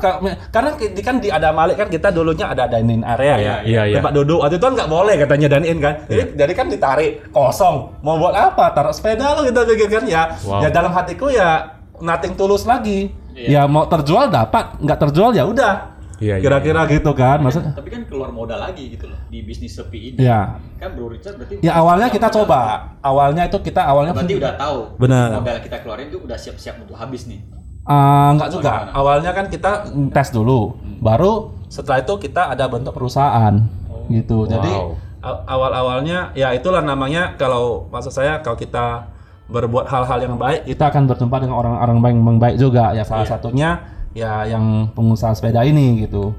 karena di- kan di ada Malik kan kita dulunya ada dining area ya.
Iya, iya.
Tempat duduk waktu itu kan nggak boleh katanya dine in kan. Jadi, jadi kan ditarik kosong. Mau buat apa? Taruh sepeda lo kita pikirkan ya.
Wow.
Ya dalam hatiku ya nothing tulus lagi.
Iya.
Ya mau terjual dapat, nggak terjual ya udah.
Iya, iya,
Kira-kira gitu kan. Maksud
tapi kan keluar modal lagi gitu loh di bisnis sepi ini
ya.
kan Bro Richard berarti
Ya awalnya kita
modal.
coba. Awalnya itu kita awalnya
berarti udah tahu
Benar.
modal kita keluarin itu udah siap-siap untuk habis nih
Ah, enggak juga.
Bagaimana?
Awalnya kan kita tes dulu. Baru setelah itu kita ada bentuk perusahaan. Gitu. Jadi a- awal-awalnya ya itulah namanya kalau maksud saya kalau kita berbuat hal-hal yang baik, kita akan berjumpa dengan orang-orang baik yang baik juga. Ya salah satunya ya yang pengusaha sepeda ini gitu.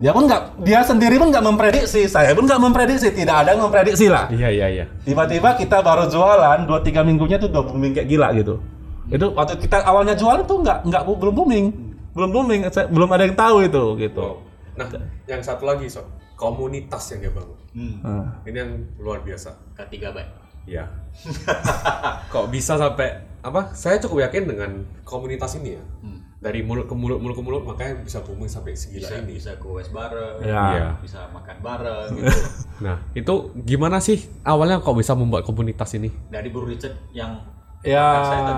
Dia pun nggak, dia sendiri pun nggak memprediksi, saya pun nggak memprediksi, tidak ada yang memprediksi lah
Iya iya iya.
tiba-tiba kita baru jualan dua tiga minggunya tuh udah booming kayak gila gitu itu waktu kita awalnya jualan tuh nggak nggak belum booming belum booming belum ada yang tahu itu gitu
Nah, yang satu lagi sob, komunitas yang dia bangun.
Nah,
Ini yang luar biasa.
ketiga baik
Iya. Kok bisa sampai apa? Saya cukup yakin dengan komunitas ini ya. Dari mulut ke mulut, mulut ke mulut, makanya bisa booming sampai segila
bisa
ini.
bisa goes bareng
Ya.
Iya.
bisa makan bareng gitu
Nah, itu gimana sih awalnya kok bisa membuat komunitas ini?
dari Bro Richard yang
Ya.
saya.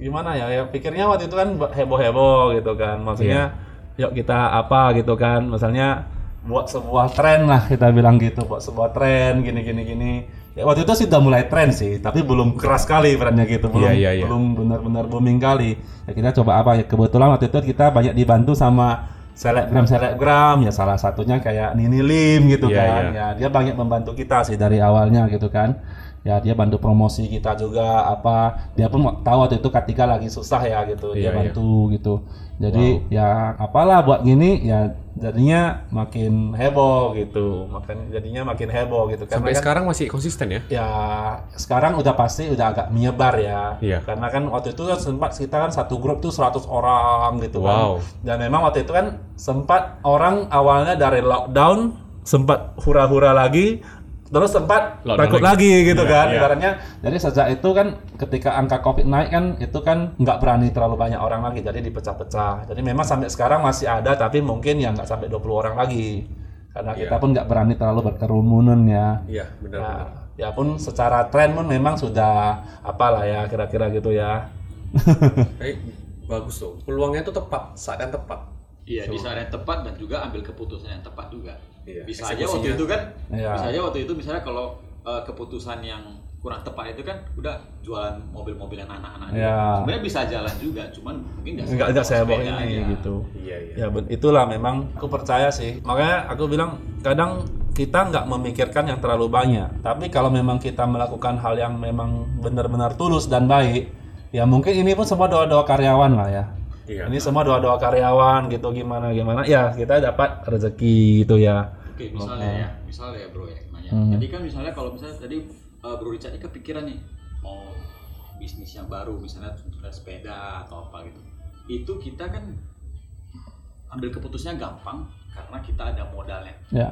Gimana ya? Ya pikirnya waktu itu kan heboh heboh gitu kan. Maksudnya yuk kita apa? gitu kan. Misalnya buat sebuah tren lah kita bilang gitu. Buat sebuah tren gini gini gini. Ya waktu itu sih udah mulai tren sih tapi belum keras kali trennya gitu. Belum
Iya, iya, iya.
belum benar-benar booming kali. Ya kita coba apa? Ya kebetulan waktu itu kita banyak dibantu sama selebgram selebgram ya salah satunya kayak Nini Lim gitu
Iya,
kan.
iya.
ya dia banyak membantu kita sih dari awalnya gitu kan ya dia bantu promosi kita juga apa dia pun tahu waktu itu ketika lagi susah ya gitu
Iya,
dia
iya.
bantu gitu jadi ya apalah buat gini ya jadinya makin heboh gitu makin jadinya makin heboh gitu karena
Sampai
kan,
sekarang masih konsisten ya?
ya sekarang udah pasti udah agak menyebar ya
Iya.
karena kan waktu itu kan sempat kita kan satu grup tuh 100 orang gitu
Wow.
kan dan memang waktu itu kan sempat orang awalnya dari lockdown sempat hura-hura lagi terus sempat
Lockdown
takut
lagi.
lagi, gitu
Iya,
kan ibaratnya jadi sejak itu kan ketika angka covid naik kan itu kan nggak berani terlalu banyak orang lagi jadi dipecah-pecah jadi memang sampai sekarang masih ada tapi mungkin ya nggak sampai 20 orang lagi karena kita
Iya.
pun nggak berani terlalu berkerumunan ya
Iya, benar
Ya, ya pun secara tren pun memang sudah apalah ya kira-kira gitu ya.
Eh, bagus tuh. Peluangnya tuh tepat, saat yang tepat.
Iya, di saat yang tepat dan juga ambil keputusan yang tepat juga.
Iya,
Bisa aja waktu itu kan,
Iya.
bisa aja waktu itu misalnya kalau uh, keputusan yang kurang tepat itu kan udah jualan mobil-mobilan anak-anak. gitu.
Iya.
Sebenarnya bisa jalan juga, cuman mungkin nggak
Enggak enggak saya bawa ini
aja.
gitu.
Iya, iya.
Ya itulah memang aku percaya sih. Makanya aku bilang kadang kita nggak memikirkan yang terlalu banyak. Tapi kalau memang kita melakukan hal yang memang benar-benar tulus dan baik, ya mungkin ini pun semua doa-doa karyawan lah ya.
Iya.
Ini semua doa-doa karyawan gitu gimana gimana ya kita dapat rezeki gitu ya.
Oke, misalnya ya, misalnya ya bro ya, nanya.
Hmm.
Jadi kan misalnya kalau misalnya tadi uh, Bro Richard ini kepikiran nih mau bisnis yang baru, misalnya contohnya sepeda atau apa gitu. Itu kita kan ambil keputusannya gampang karena kita ada modalnya,
Ya.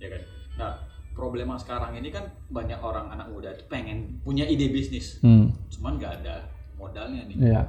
ya kan. Nah, problema sekarang ini kan banyak orang anak muda itu pengen punya ide bisnis,
Hmm.
cuman nggak ada modalnya nih.
Ya.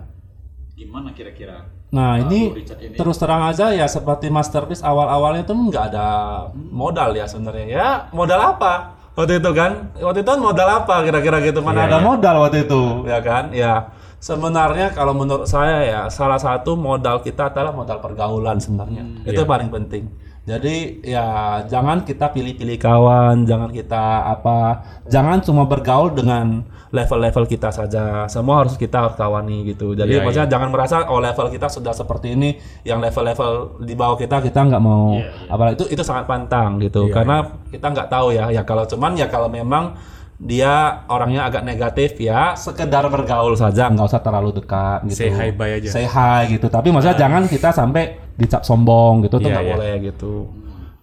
Gimana kira-kira?
Nah ini
ini
terus terang aja ya seperti masterpiece awal-awalnya itu nggak ada modal ya sebenarnya. Ya modal apa? Waktu itu kan? Waktu itu kan modal apa kira-kira gitu? Mana
Iya,
ada
iya.
modal waktu itu? Ya kan? Ya sebenarnya kalau menurut saya ya salah satu modal kita adalah modal pergaulan sebenarnya. Itu
Iya.
paling penting jadi ya jangan kita pilih-pilih kawan jangan kita apa jangan cuma bergaul dengan level-level kita saja. Semua harus kita harus kawani gitu. Jadi
Iya,
maksudnya jangan merasa oh level kita sudah seperti ini yang level-level di bawah kita kita nggak mau.
Iya, iya.
apalagi itu itu sangat pantang gitu.
Iya,
karena kita nggak tahu ya. Ya kalau cuman ya kalau memang dia orangnya agak negatif ya sekedar bergaul saja nggak usah terlalu dekat gitu
Say hi, bye aja.
say hi gitu tapi maksudnya jangan kita sampai dicap sombong gitu tuh
Iya,
nggak
iya.
boleh gitu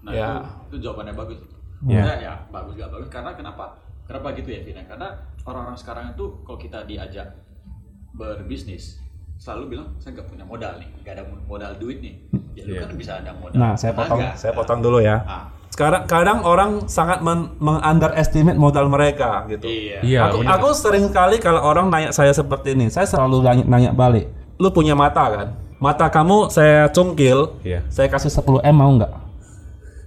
Nah
Ya.
itu, itu jawabannya bagus.
Ya.
Maksudnya ya bagus gak bagus karena kenapa? Kenapa gitu ya Vina? Karena orang-orang sekarang itu kalau kita diajak berbisnis selalu bilang saya nggak punya modal nih, nggak ada modal duit nih. Ya lu
Iya.
kan bisa ada modal.
nah saya potong
tenaga.
saya potong dulu ya
Ah,
sekarang kadang orang sangat men- meng-underestimate modal mereka gitu.
Iya.
Iya,
aku, aku sering kali kalau orang nanya saya seperti ini, saya selalu nanya, nanya balik. Lu punya mata kan? Mata kamu saya cungkil,
Iya.
saya kasih 10 M mau nggak?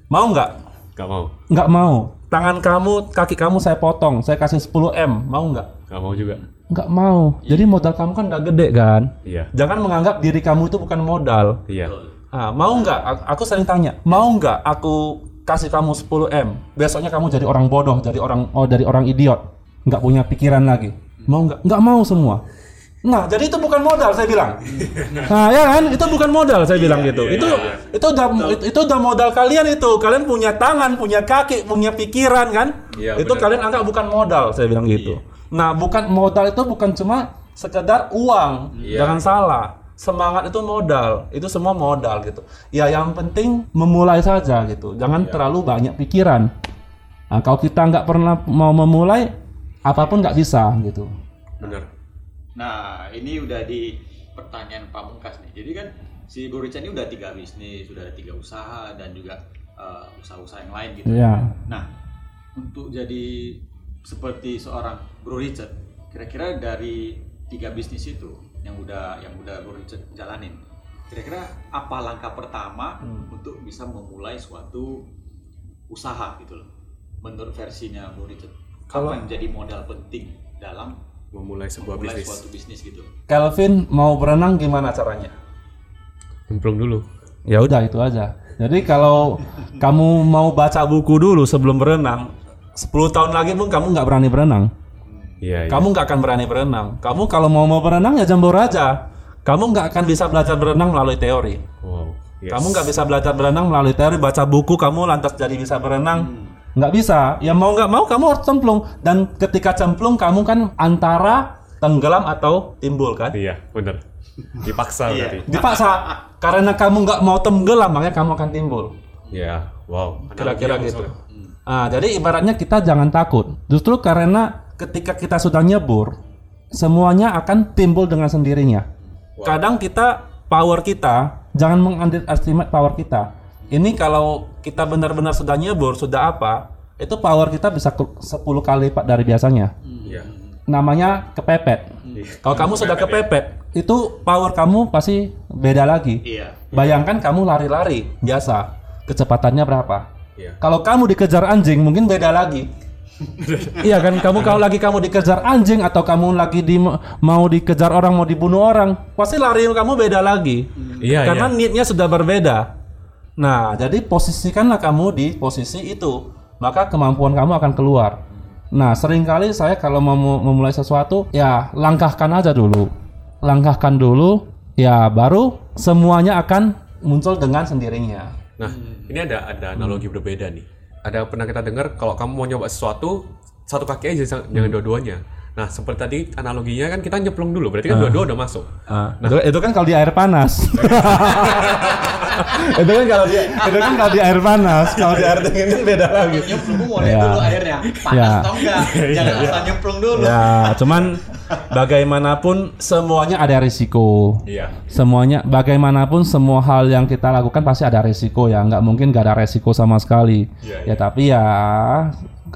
Mau nggak?
Gak mau.
Nggak mau. Tangan kamu, kaki kamu saya potong, saya kasih 10 M, mau nggak?
Gak mau juga.
Nggak mau. Jadi modal kamu kan nggak gede kan?
Iya.
Jangan menganggap diri kamu itu bukan modal.
Iya.
Ah, mau nggak? Aku sering tanya, mau nggak aku kasih kamu 10 m? Besoknya kamu jadi orang bodoh, jadi orang oh dari orang idiot, nggak punya pikiran lagi. Mau nggak? Nggak mau semua. Nah, jadi itu bukan modal saya bilang. Nah, ya kan? Itu bukan modal saya bilang gitu. itu itu udah itu, itu udah modal kalian itu. Kalian punya tangan, punya kaki, punya pikiran kan?
Iya,
itu kalian anggap bukan modal saya bilang gitu. Nah, bukan modal itu bukan cuma sekedar uang.
Iya.
Jangan salah. Semangat itu modal, itu semua modal gitu. Ya yang penting memulai saja gitu. Jangan terlalu banyak pikiran. Nah, kalau kita nggak pernah mau memulai, apa pun nggak bisa gitu.
Benar.
Nah, ini udah di pertanyaan pamungkas nih. Jadi kan si Bro Richard ini udah tiga bisnis, sudah ada tiga usaha dan juga eh, usaha-usaha yang lain gitu.
Ya.
Nah, untuk jadi seperti seorang Bro Richard, kira-kira dari tiga bisnis itu yang udah yang udah Richard jalanin, kira-kira apa langkah pertama untuk bisa memulai suatu usaha gitu loh? Menurut versinya Bro Richard,
Kalau-
apa yang jadi modal penting dalam
Memulai sebuah
memulai
bisnis.
suatu bisnis gitu?
Kelvin mau berenang gimana caranya?
Nyemplung dulu.
Ya udah itu aja. Jadi kalau kamu mau baca buku dulu sebelum berenang, 10 tahun lagi pun kamu nggak berani berenang.
Iya. iya.
Kamu nggak akan berani berenang. Kamu kalau mau mau berenang ya jambur aja. Kamu nggak akan bisa belajar berenang melalui teori.
Wow. Yes.
Kamu nggak bisa belajar berenang melalui teori, baca buku kamu lantas jadi bisa berenang. Nggak bisa. Ya mau nggak mau kamu harus cemplung. Dan ketika cemplung kamu kan antara tenggelam atau timbul kan?
Iya, benar. Dipaksa berarti.
Dipaksa. Karena kamu nggak mau tenggelam, makanya kamu akan timbul.
Iya. Wow.
Kira-kira
Analoginya
gitu.
banget.
Ah, jadi ibaratnya kita jangan takut. Justru karena ketika kita sudah nyebur, semuanya akan timbul dengan sendirinya. Kadang kita power kita jangan mengunderestimate power kita. Ini kalau kita benar-benar sudah nyebur, sudah apa, itu power kita bisa ke- 10 kali lipat dari biasanya.
Iya.
Namanya kepepet. Kalau kamu sudah kepepet, itu power kamu pasti beda lagi.
Iya.
Bayangkan kamu lari-lari biasa, kecepatannya berapa?
Iya.
Kalau kamu dikejar anjing mungkin beda lagi. iya kan? Kamu kalau lagi kamu dikejar anjing atau kamu lagi di mau dikejar orang mau dibunuh orang pasti lari kamu beda lagi.
Iya,
karena
iya.
niatnya sudah berbeda. Nah jadi posisikanlah kamu di posisi itu maka kemampuan kamu akan keluar. Nah sering kali saya kalau mau mau memulai sesuatu ya langkahkan aja dulu. Langkahkan dulu ya baru semuanya akan muncul dengan sendirinya.
Nah, ini ada ada analogi berbeda nih. Ada pernah kita dengar kalau kamu mau nyoba sesuatu satu kaki aja jangan jangan dua-duanya. Nah, seperti tadi analoginya kan kita nyemplung dulu, berarti kan dua-dua udah masuk.
Ah, itu, itu kan kalau di air panas. itu kan kalau di itu kan kalau di air panas, kalau di air dingin kan beda lagi.
Nyemplung lihat
Ya.
dulu airnya, panas
Ya.
atau enggak. Jangan asal nyemplung dulu.
Ya, cuman bagaimanapun semuanya ada risiko.
Iya.
Semuanya bagaimanapun semua hal yang kita lakukan pasti ada risiko ya, nggak mungkin nggak ada risiko sama sekali.
Iya,
Ya tapi ya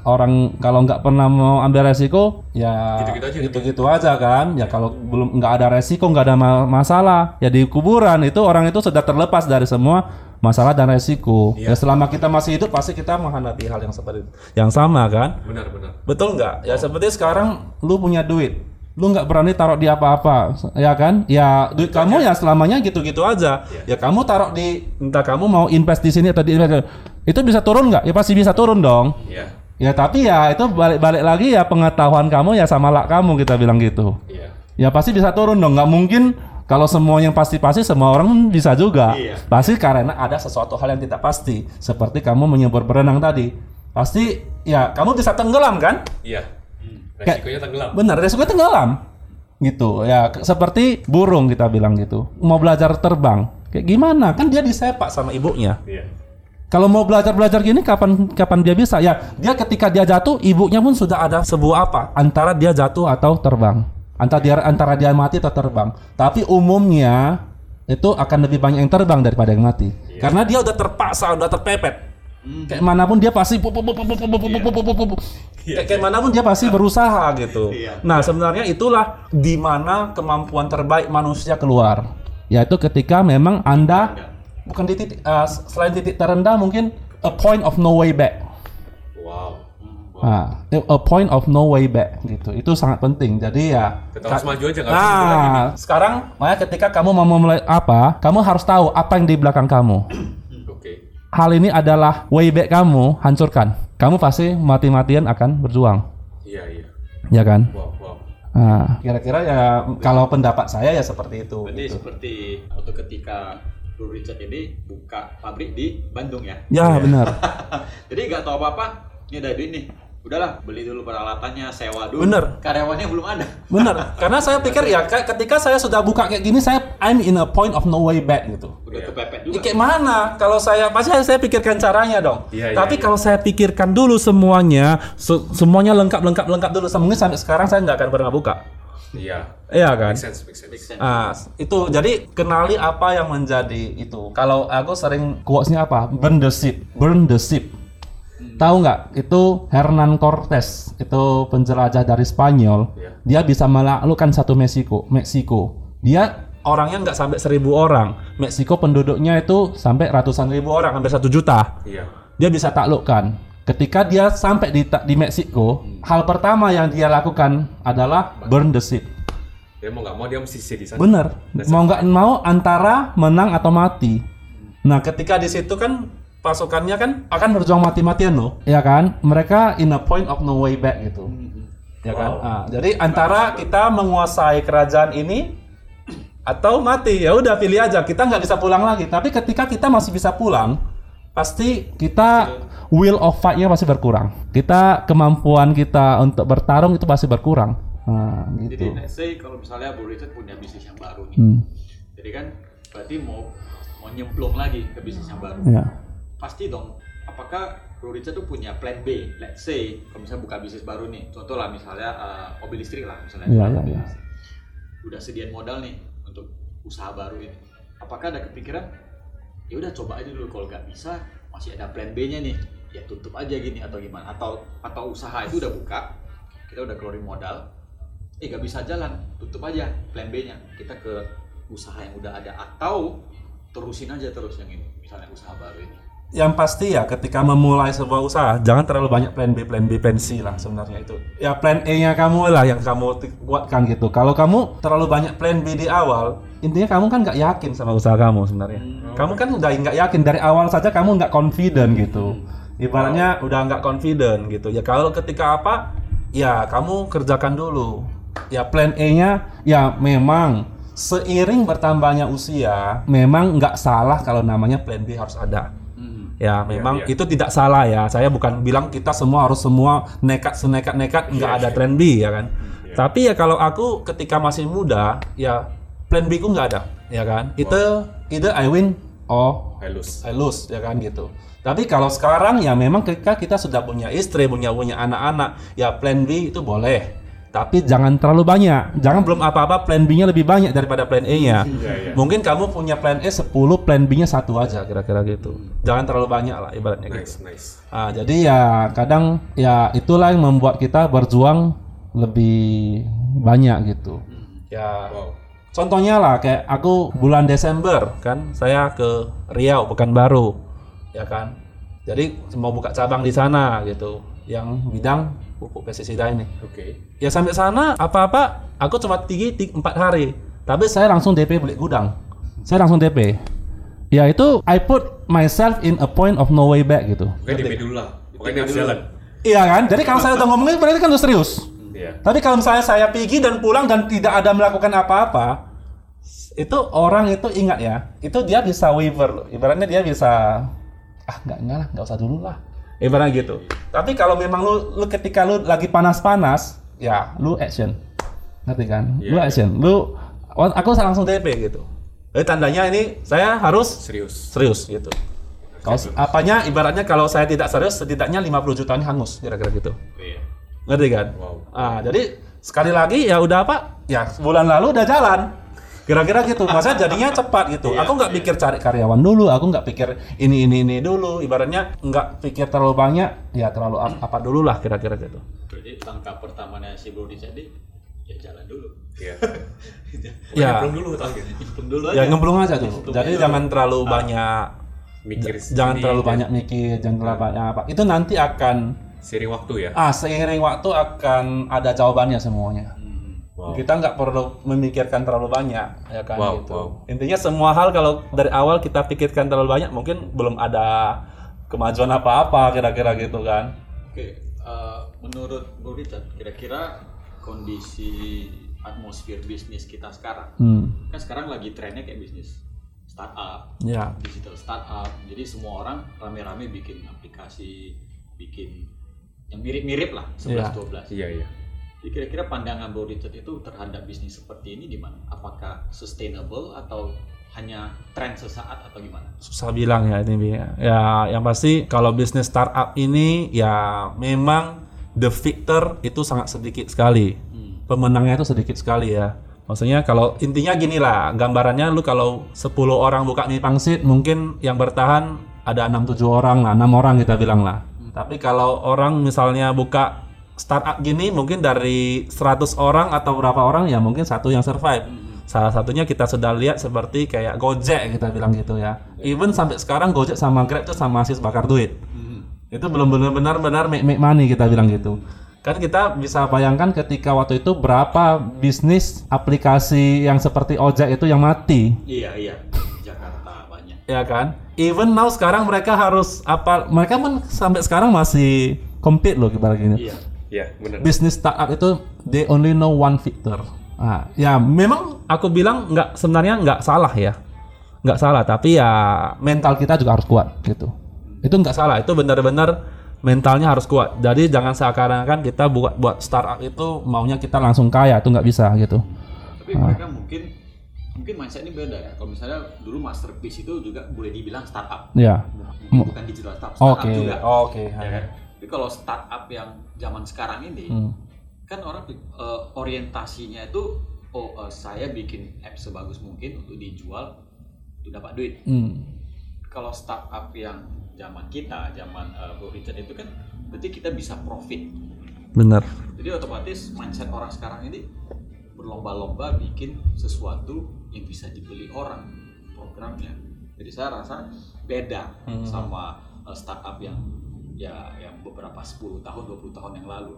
orang kalau nggak pernah mau ambil resiko ya
Gitu-gitu aja.
gitu-gitu aja kan ya kalau belum nggak ada resiko nggak ada ma- masalah ya di kuburan itu orang itu sudah terlepas dari semua masalah dan resiko
Iya.
ya selama kita masih hidup pasti kita menghadapi hal yang seperti yang sama kan
Benar, benar.
Betul nggak? Ya seperti sekarang lu punya duit, lu nggak berani taruh di apa-apa, ya kan? Ya duit kamu ya selamanya gitu-gitu aja. Ya kamu taruh di entah kamu mau invest di sini atau di itu bisa turun nggak? Ya pasti bisa turun dong.
Iya.
Ya tapi ya itu balik-balik lagi ya pengetahuan kamu ya sama lak kamu kita bilang gitu.
Iya.
Ya pasti bisa turun dong. Nggak mungkin kalau semua yang pasti-pasti semua orang bisa juga.
Iya.
Pasti karena ada sesuatu hal yang tidak pasti. Seperti kamu menyebur berenang tadi. Pasti ya kamu bisa tenggelam kan?
Iya.
Kayak-
Resikonya tenggelam.
Benar, resiko tenggelam. Gitu. Ya seperti burung kita bilang gitu. Mau belajar terbang. Kayak gimana? Kan dia disepak sama ibunya.
Iya.
Kalau mau belajar-belajar gini kapan kapan dia bisa? Ya, dia ketika dia jatuh, ibunya pun sudah ada sebuah apa? Antara dia jatuh atau terbang. Antara dia antara dia mati atau terbang. Tapi umumnya itu akan lebih banyak yang terbang daripada yang mati. Karena dia udah terpaksa, udah terpepet. Kayak mana pun dia pasti Iya. Kayak, mana pun dia pasti berusaha gitu.
Iya.
Nah, sebenarnya itulah di mana kemampuan terbaik manusia keluar. Yaitu ketika memang Anda bukan di titik uh, selain titik terendah mungkin a point of no way back.
Wow.
Nah, a point of no way back gitu. Itu sangat penting. Jadi ya
kita harus maju aja
Nah, harus sekarang makanya ketika kamu mau memulai apa, kamu harus tahu apa yang di belakang kamu. Hal ini adalah way back kamu, hancurkan. Kamu pasti mati-matian akan berjuang,
Iya iya.
ya kan?
Wow wow.
Nah, kira-kira ya kalau pendapat saya ya seperti itu.
Berarti
gitu.
seperti waktu ketika Bro Richard ini buka pabrik di Bandung ya.
Ya benar,
Jadi nggak tahu apa-apa, ini ada duit nih. Udahlah, beli dulu peralatannya, sewa dulu.
Bener.
Karyawannya belum ada.
benar. Karena saya pikir ya ketika saya sudah buka kayak gini, saya I'm in a point of no way back gitu.
Udah kepepet
Ya,
juga.
kayak mana? Kalau saya pasti saya pikirkan caranya dong.
Iya, iya,
Tapi
iya.
kalau saya pikirkan dulu semuanya, se- semuanya lengkap lengkap lengkap dulu. Mungkin sampai sekarang saya nggak akan pernah buka.
Iya.
Iya kan?
Make sense make sense.
Ah, itu jadi kenali apa yang menjadi itu. Kalau aku sering quotes-nya apa? Burn the ship, burn the ship. Tahu nggak? Itu Hernan Cortés, itu penjelajah dari Spanyol.
Iya.
Dia bisa menaklukkan satu Meksiko, Meksiko. Dia orangnya nggak sampai seribu orang. Meksiko penduduknya itu sampai ratusan ribu orang, hampir satu juta
Iya.
dia bisa taklukkan. Ketika dia sampai di di Meksiko, hal pertama yang dia lakukan adalah burn the ship.
Dia mau nggak mau dia mesti di sana.
Bener. Mau nggak mau antara menang atau mati. Nah, ketika di situ kan pasukannya kan akan berjuang mati-matian loh, ya kan? Mereka in a point of no way back gitu, ya kan? Ah, jadi antara kita menguasai kerajaan ini atau mati, ya udah pilih aja. Kita nggak bisa pulang lagi. Tapi ketika kita masih bisa pulang, pasti kita will of fight-nya pasti berkurang. Kita kemampuan kita untuk bertarung itu pasti berkurang. Nah,
Jadi
gitu.
let's say kalau misalnya Bro Richard punya bisnis yang baru nih.
Hmm,
Jadi kan berarti mau mau nyemplung lagi ke bisnis yang baru.
ya.
Pasti dong. Apakah Bro tuh punya plan B? Let's say kalau misalnya buka bisnis baru nih. Contoh lah misalnya uh, mobil listrik lah misalnya.
Iya, iya, iya.
Udah sedian modal nih untuk usaha baru ini. Apakah ada kepikiran ya udah coba aja dulu kalau nggak bisa masih ada plan B-nya nih. Ya tutup aja gini atau gimana? Atau atau usaha itu udah buka, kita udah keluarin modal, eh nggak bisa jalan, tutup aja plan B-nya. Kita ke usaha yang udah ada atau terusin aja terus yang ini, misalnya usaha baru ini.
Yang pasti ya ketika memulai sebuah usaha jangan terlalu banyak plan B, plan B, plan C lah sebenarnya itu. Ya plan A-nya kamu lah yang kamu buatkan gitu. Kalau kamu terlalu banyak plan B di awal, intinya kamu kan nggak yakin sama usaha kamu sebenarnya. Kamu kan udah nggak yakin dari awal saja kamu nggak confident gitu. Ibaratnya udah nggak confident gitu. Ya kalau ketika apa, ya kamu kerjakan dulu. Ya plan A-nya ya memang seiring bertambahnya usia, memang nggak salah kalau namanya plan B harus ada. Ya, memang
iya.
itu tidak salah ya. Saya bukan bilang kita semua harus semua nekat senekat nekat nggak ada plan B ya kan. Tapi ya kalau aku ketika masih muda, ya plan B ku nggak ada, ya kan. Itu either I win or
Halus.
I lose ya kan gitu. Tapi kalau sekarang ya memang ketika kita sudah punya istri, punya punya anak-anak, ya plan B itu boleh. Tapi jangan terlalu banyak. Jangan belum apa-apa plan B-nya lebih banyak daripada plan A-nya.
iya.
Mungkin kamu punya plan A 10, plan B-nya satu aja kira-kira gitu. Jangan terlalu banyak lah ibaratnya gitu.
Nice nice.
Ah, jadi ya kadang ya itulah yang membuat kita berjuang lebih banyak gitu. Ya
Wow.
Contohnya lah kayak aku bulan Desember kan saya ke Riau Pekanbaru ya kan. Jadi mau buka cabang di sana gitu yang bidang pupuk pestisida ini.
Oke.
Ya sampai sana apa-apa aku cuma tinggi ti- empat hari. Tapi saya langsung DP beli gudang. Saya langsung DP. Ya itu I put myself in a point of no way back gitu.
Pokoknya DP dulu lah. Pokoknya harus jalan.
Iya kan? Jadi kalau saya udah ngomongin berarti kan udah serius.
Iya.
Tapi kalau misalnya saya pergi dan pulang dan tidak ada melakukan apa-apa, itu orang itu ingat ya, itu dia bisa waiver loh. Ibaratnya dia bisa ah nggak enggak lah, nggak usah dulu lah. Ibaratnya gitu. Tapi kalau memang lu, lu ketika lu lagi panas-panas, ya lu action. Ngerti kan? Lu
Iya,
action. Lu aku langsung DP gitu. Jadi tandanya ini saya harus
Serius.
serius gitu. Kalau apanya ibaratnya kalau saya tidak serius setidaknya 50 juta ini hangus kira-kira gitu.
Iya.
Ngerti kan?
Wow.
Ah, jadi sekali lagi ya udah apa? Ya bulan lalu udah jalan. Kira-kira gitu. Masa jadinya cepat gitu. aku nggak pikir cari karyawan dulu, aku nggak pikir ini ini ini dulu. Ibaratnya nggak pikir terlalu banyak, ya terlalu ap- apa dulu lah kira-kira gitu.
Jadi langkah pertamanya si Bro Richard ini ya jalan dulu.
Iya.
Ya,
Belum dulu.
Hitung dulu aja.
ya ngemplung aja dulu. Jadi jangan terlalu banyak,
Mikir
jangan terlalu
kan.
banyak mikir, jangan terlalu banyak apa. Itu nanti akan,
Seiring waktu ya.
ah seiring waktu akan ada jawabannya semuanya.
Wow.
Kita nggak perlu memikirkan terlalu banyak, ya kan
Wow,
gitu.
wow.
Intinya semua hal kalau dari awal kita pikirkan terlalu banyak, mungkin belum ada kemajuan apa-apa kira-kira gitu kan.
Oke, eh, menurut Bro Richard, kira-kira kondisi atmosfer bisnis kita sekarang,
Hmm.
kan sekarang lagi trennya kayak bisnis startup,
Ya.
digital startup. Jadi semua orang rame-rame bikin aplikasi, bikin yang mirip-mirip lah, 11-12.
Iya iya.
Jadi kira-kira pandangan Bro Richard itu terhadap bisnis seperti ini di mana? Apakah sustainable atau hanya tren sesaat atau gimana?
susah bilang ya ini Bi. ya yang pasti kalau bisnis startup ini ya memang the victor itu sangat sedikit sekali pemenangnya itu sedikit sekali ya maksudnya kalau intinya gini lah gambarannya lu kalau 10 orang buka mie pangsit mungkin yang bertahan ada 6-7 orang lah 6 orang kita bilang lah tapi kalau orang misalnya buka startup gini mungkin dari 100 orang atau berapa orang ya mungkin satu yang survive Salah satunya kita sudah lihat seperti kayak Gojek kita bilang gitu ya. Even sampai sekarang Gojek sama Grab itu sama masih bakar duit. Itu belum benar-benar benar make, make money kita bilang gitu. Kan kita bisa bayangkan ketika waktu itu berapa bisnis aplikasi yang seperti ojek itu yang mati,
Iya, iya. Jakarta banyak.
ya kan? Even now sekarang mereka harus apa? Mereka pun sampai sekarang masih compete loh ibarat gini.
Iya.
Iya benar.
bisnis startup itu they only know one victor. Ah, ya memang aku bilang nggak sebenarnya nggak salah ya, nggak salah. Tapi ya mental kita juga harus kuat gitu. Itu nggak salah. Itu benar-benar mentalnya harus kuat. Jadi jangan seakan-akan kita buat buat startup itu maunya kita langsung kaya. Itu nggak bisa gitu.
Tapi mereka mungkin mungkin mindset ini beda ya. Kalau misalnya dulu masterpiece itu juga boleh dibilang startup.
Ya.
Mungkin bukan digital startup, startup
Oke.
juga.
Oke.
Ya kan? Tapi kalau startup yang zaman sekarang ini
Hmm.
kan orang eh, orientasinya itu oh eh, saya bikin app sebagus mungkin untuk dijual untuk dapat duit.
Hmm.
Kalau startup yang zaman kita, zaman Bro Richard itu kan berarti kita bisa profit.
Bener.
Jadi otomatis mindset orang sekarang ini berlomba-lomba bikin sesuatu yang bisa dibeli orang programnya. Jadi saya rasa beda sama uh, startup yang ya yang beberapa 10 tahun 20 tahun yang lalu.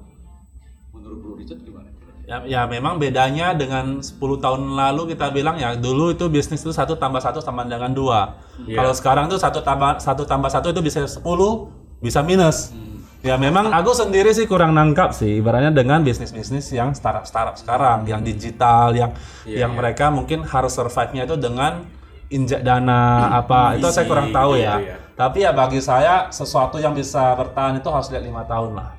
Menurut Bro Richard gimana?
Ya, ya memang bedanya dengan 10 tahun lalu kita bilang ya dulu itu bisnis itu satu tambah satu sama dengan dua. Kalau sekarang tuh satu tambah satu tambah satu itu bisa 10 bisa minus. Ya memang aku sendiri sih kurang nangkap sih ibaratnya dengan bisnis-bisnis yang startup-startup sekarang, yang digital, yang yang mereka mungkin harus survive-nya itu dengan injek dana apa itu saya kurang tahu ya.
iya.
Tapi ya bagi saya sesuatu yang bisa bertahan itu harus lihat lima tahun lah.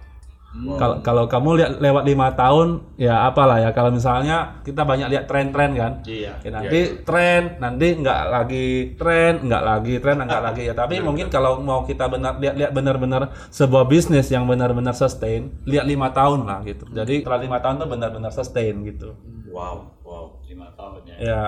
Kalau kalau kamu lihat lewat lima tahun ya apalah ya kalau misalnya kita banyak lihat tren-tren kan.
Iya.
Ya, nanti tren, nanti nggak lagi tren, nggak lagi tren, nggak lagi ya. Tapi mungkin kalau mau kita benar lihat-lihat benar-benar sebuah bisnis yang benar-benar sustain, lihat lima tahun lah gitu. Jadi setelah lima tahun tuh benar-benar sustain gitu.
Wow wow.
Lima tahun ya.
Ya,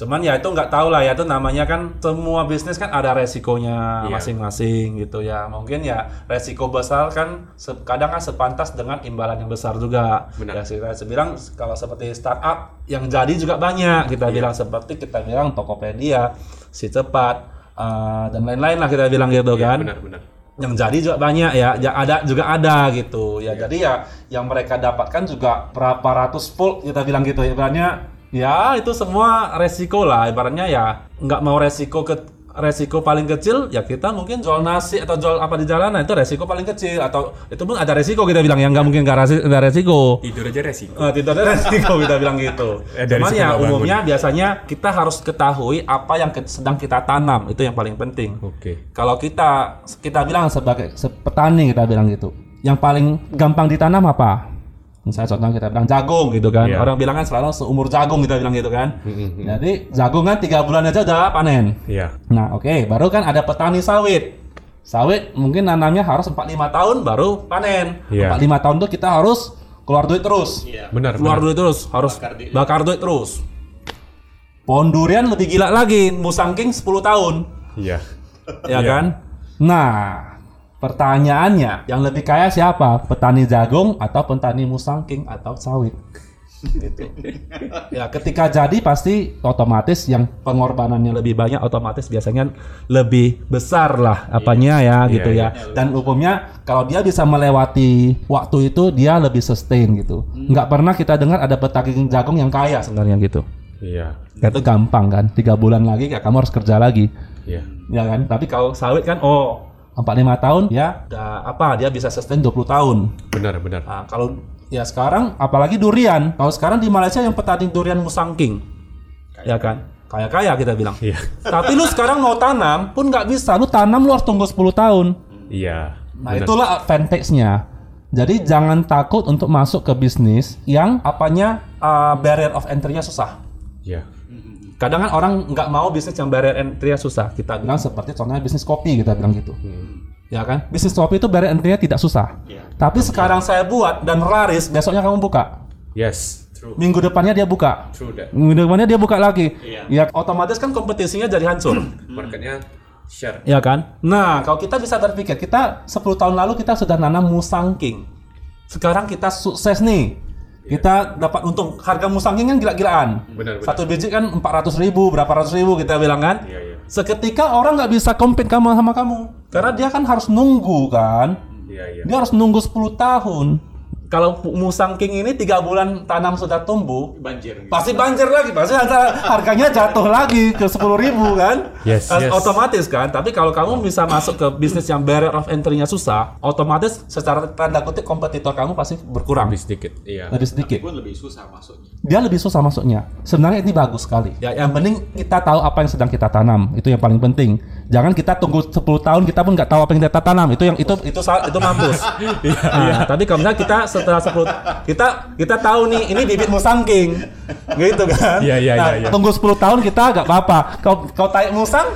cuman ya itu nggak tahu lah ya itu namanya kan semua bisnis kan ada resikonya
Iya.
masing-masing gitu ya. Mungkin ya resiko besar kan kadang kan sepantas dengan imbalan yang besar juga.
Benar.
Ya saya bilang kalau seperti startup yang jadi juga banyak kita bilang seperti kita bilang Tokopedia, si cepat eh, dan lain-lain lah kita bilang gitu kan
Benar benar.
yang jadi juga banyak ya, ya ada juga ada gitu ya jadi ya yang mereka dapatkan juga berapa ratus volt kita bilang gitu ya ibaratnya ya itu semua resiko lah ibaratnya ya nggak mau resiko ke resiko paling kecil ya kita mungkin jual nasi atau jual apa di jalanan itu resiko paling kecil atau itu pun ada resiko kita bilang yang nggak mungkin nggak resi- nggak resiko
Tidur aja resiko.
Eh, tidak ada resiko kita bilang gitu.
Eh, dari
Cuman ya
bangun.
umumnya biasanya kita harus ketahui apa yang ke- sedang kita tanam itu yang paling penting.
Oke.
Kalau kita kita bilang sebagai se- petani kita bilang gitu. Yang paling gampang ditanam apa? Misalnya contoh kita bilang jagung gitu kan.
Iya.
Orang bilang kan selalu seumur jagung kita bilang gitu kan. Jadi jagung kan tiga bulan aja udah panen.
Iya.
Nah oke baru kan ada petani sawit. Sawit mungkin nanamnya harus 4-5 tahun baru panen.
Iya.
4-5 tahun tuh kita harus keluar duit terus
Iya.
Benar
keluar
benar.
duit terus harus
Bakar duit.
bakar duit terus Pohon durian lebih gila lagi, Musang King 10 tahun.
Iya.
ya kan? Nah, pertanyaannya, yang lebih kaya siapa? Petani jagung atau petani musang king atau sawit? gitu. ya, ketika jadi pasti otomatis yang pengorbanannya lebih banyak otomatis biasanya lebih besar lah apanya ya gitu
Iya,
ya. Dan hukumnya kalau dia bisa melewati waktu itu dia lebih sustain gitu. Nggak pernah kita dengar ada petani jagung yang kaya sebenarnya gitu.
Iya.
Itu gampang kan, tiga bulan lagi kayak kamu harus kerja lagi
Iya.
ya kan tapi kalau sawit kan oh 45 tahun ya udah apa dia bisa sustain 20 tahun
Benar, benar.
nah kalau ya sekarang apalagi durian kalau sekarang di Malaysia yang petani durian Musang King ya kan kaya kaya kita bilang
Iya.
tapi lu sekarang mau tanam pun nggak bisa lu tanam lu harus tunggu 10 tahun
Iya.
nah
benar.
itulah advantage-nya jadi jangan takut untuk masuk ke bisnis yang apanya uh, barrier of entry-nya susah
Iya.
Kadang kan orang nggak mau bisnis yang barrier entry-nya susah. Kita bilang seperti contohnya bisnis kopi kita bilang gitu. Ya kan? Bisnis kopi itu barrier entry-nya tidak susah.
Iya.
Tapi sekarang saya buat dan laris, besoknya kamu buka.
Yes. True.
Minggu depannya dia buka.
True that.
Minggu depannya dia buka lagi.
Iya.
Ya otomatis kan kompetisinya jadi hancur.
Marketnya share.
ya kan? Nah, kalau kita bisa berpikir, kita 10 tahun lalu kita sudah nanam Musang King. Sekarang kita sukses nih. Kita dapat untung harga Musang King kan gila-gilaan.
Benar.
Satu biji kan 400 ribu, berapa ratus ribu kita bilang kan?
Iya, iya.
Seketika orang nggak bisa compete kamu sama kamu. Karena dia kan harus nunggu kan.
Iya, iya.
Dia harus nunggu 10 tahun. Kalau Musang King ini tiga bulan tanam sudah tumbuh,
banjir gitu.
pasti banjir lagi, pasti harga- harganya jatuh lagi ke 10.000 ribu kan?
Yes, yes.
Otomatis kan. Tapi kalau kamu bisa masuk ke bisnis yang barrier of entry-nya susah, otomatis secara tanda kutip kompetitor kamu pasti berkurang
Lebih sedikit. Iya.
lebih sedikit
pun lebih susah masuknya
dia lebih susah masuknya. Sebenarnya ini bagus sekali. Ya, yang penting kita tahu apa yang sedang kita tanam. Itu yang paling penting. Jangan kita tunggu 10 tahun kita pun nggak tahu apa yang kita tanam. Itu yang itu itu sa- itu mampus. Nah, tapi kalau misalnya kita setelah 10 kita kita tahu nih ini bibit musang king. Gitu kan?
Iya, iya,
Nah,
iya, iya.
Tunggu 10 tahun kita nggak apa-apa. Kau kau tarik musang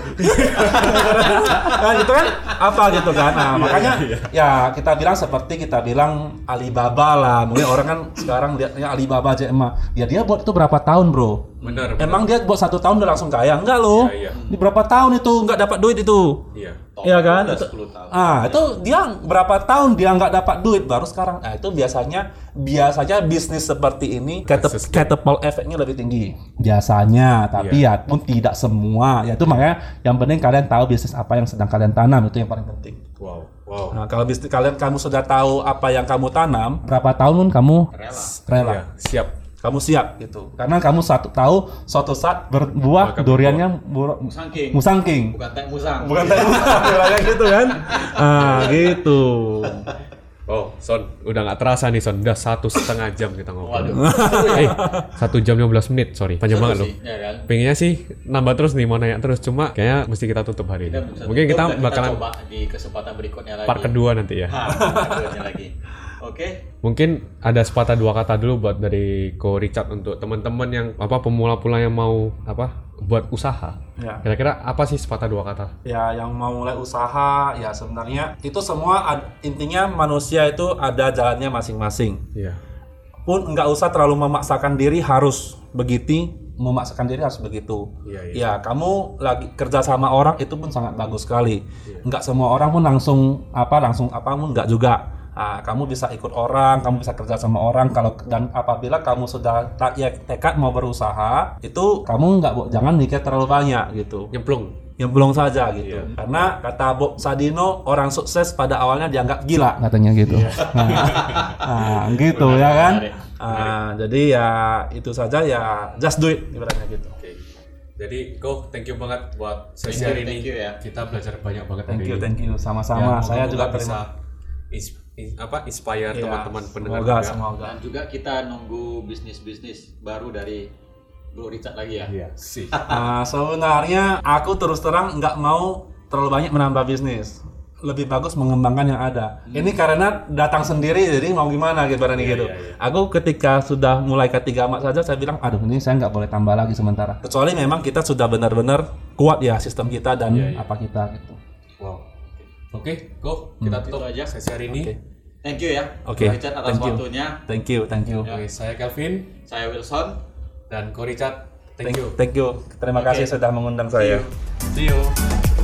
kan itu kan apa gitu kan. Nah, makanya ya kita bilang seperti kita bilang Alibaba lah. Mungkin orang kan sekarang lihatnya Alibaba Jack Ma. Ya dia buat itu berapa tahun, Bro?
Benar.
Emang dia buat satu tahun udah langsung kaya? Enggak loh.
Iya, iya.
Di berapa tahun itu nggak dapat duit itu?
Iya.
Iya kan? Itu-
10 tahun.
Ah, itu dia berapa tahun dia nggak dapat duit baru sekarang. Nah, itu biasanya biasanya bisnis seperti ini catapult efeknya lebih tinggi. Biasanya, tapi ya pun tidak semua. Ya itu makanya yang penting kalian tahu bisnis apa yang sedang kalian tanam itu yang paling penting.
Wow. Wow.
Nah, kalau bisnis kalian kamu sudah tahu apa yang kamu tanam, berapa tahun pun kamu
rela
rela.
Iya, siap.
Kamu siap gitu. Karena kamu satu tahu suatu saat berbuah
Maka
duriannya bur-
musangking
musangking.
bukan teh musang
Bukan teh musang, bilangnya gitu kan? Ah, gitu.
Oh, Son, udah nggak terasa nih Son, udah satu setengah jam kita ngobrol.
waduh
eh, satu jam 15 menit, sorry, panjang
Seru
banget loh.
ya kan
Pengennya sih nambah terus nih, mau nanya terus, cuma kayaknya mesti kita tutup hari ini. Mungkin
tutup
kita bakalan
coba di kesempatan berikutnya lagi
part kedua nanti ya.
Hah, part lagi oke
Mungkin ada sepatah dua kata dulu buat dari Ko Richard untuk teman-teman yang apa pemula-pemula yang mau apa buat usaha.
Ya.
Kira-kira apa sih sepatah dua kata?
Ya, yang mau mulai usaha, ya sebenarnya itu semua intinya manusia itu ada jalannya masing-masing.
Iya.
Pun nggak usah terlalu memaksakan diri harus begitu, memaksakan diri harus begitu.
Iya, iya.
Ya, kamu lagi kerja sama orang itu pun sangat bagus sekali. Nggak semua orang pun langsung apa langsung apa pun nggak juga. Nah, kamu bisa ikut orang, kamu bisa kerja sama orang. Kalau dan apabila kamu sudah tak ya, tekad mau berusaha, itu kamu nggak bo- jangan mikir terlalu banyak gitu
Nyemplung.
yang belum saja gitu.
Iya.
Karena kata Bob Sadino orang sukses pada awalnya dianggap gila katanya gitu. Nah, nah, gitu ya kan.
menarik.
Ah, jadi ya itu saja ya just do it ibaratnya gitu.
Oke. Jadi, Ko, thank you banget buat
Thank
sesi hari
thank
ini.
you ya.
Kita belajar banyak banget
Thank
hari
you,
ini.
thank you.
Ya,
Sama-sama. Saya
moga-moga
juga
bisa
terima.
ins- apa inspire
Iya,
teman-teman pendengar
semoga,
juga.
semoga.
dan juga kita nunggu bisnis-bisnis baru dari Bro Richard lagi ya
Iya, sih.
Ah, sebenarnya aku terus terang nggak mau terlalu banyak menambah bisnis. Lebih bagus mengembangkan yang ada. Ini karena datang sendiri, jadi mau gimana gitu barangnya gitu.
iya, iya.
Aku ketika sudah mulai ketiga amat saja, saya bilang, aduh ini saya nggak boleh tambah lagi sementara. Kecuali memang kita sudah benar-benar kuat ya sistem kita dan
Iya, iya.
apa kita gitu.
Wow. Oke, Ko, kita tutup
Itu aja.
sesi hari ini.
Oke.
thank you ya
Oke,
Bro Richard atas
thank you.
waktunya
Thank you, thank you.
Oke, saya Kelvin
saya Wilson
dan Ko Richard Thank you.
Thank you. Terima kasih sudah mengundang saya.
See you.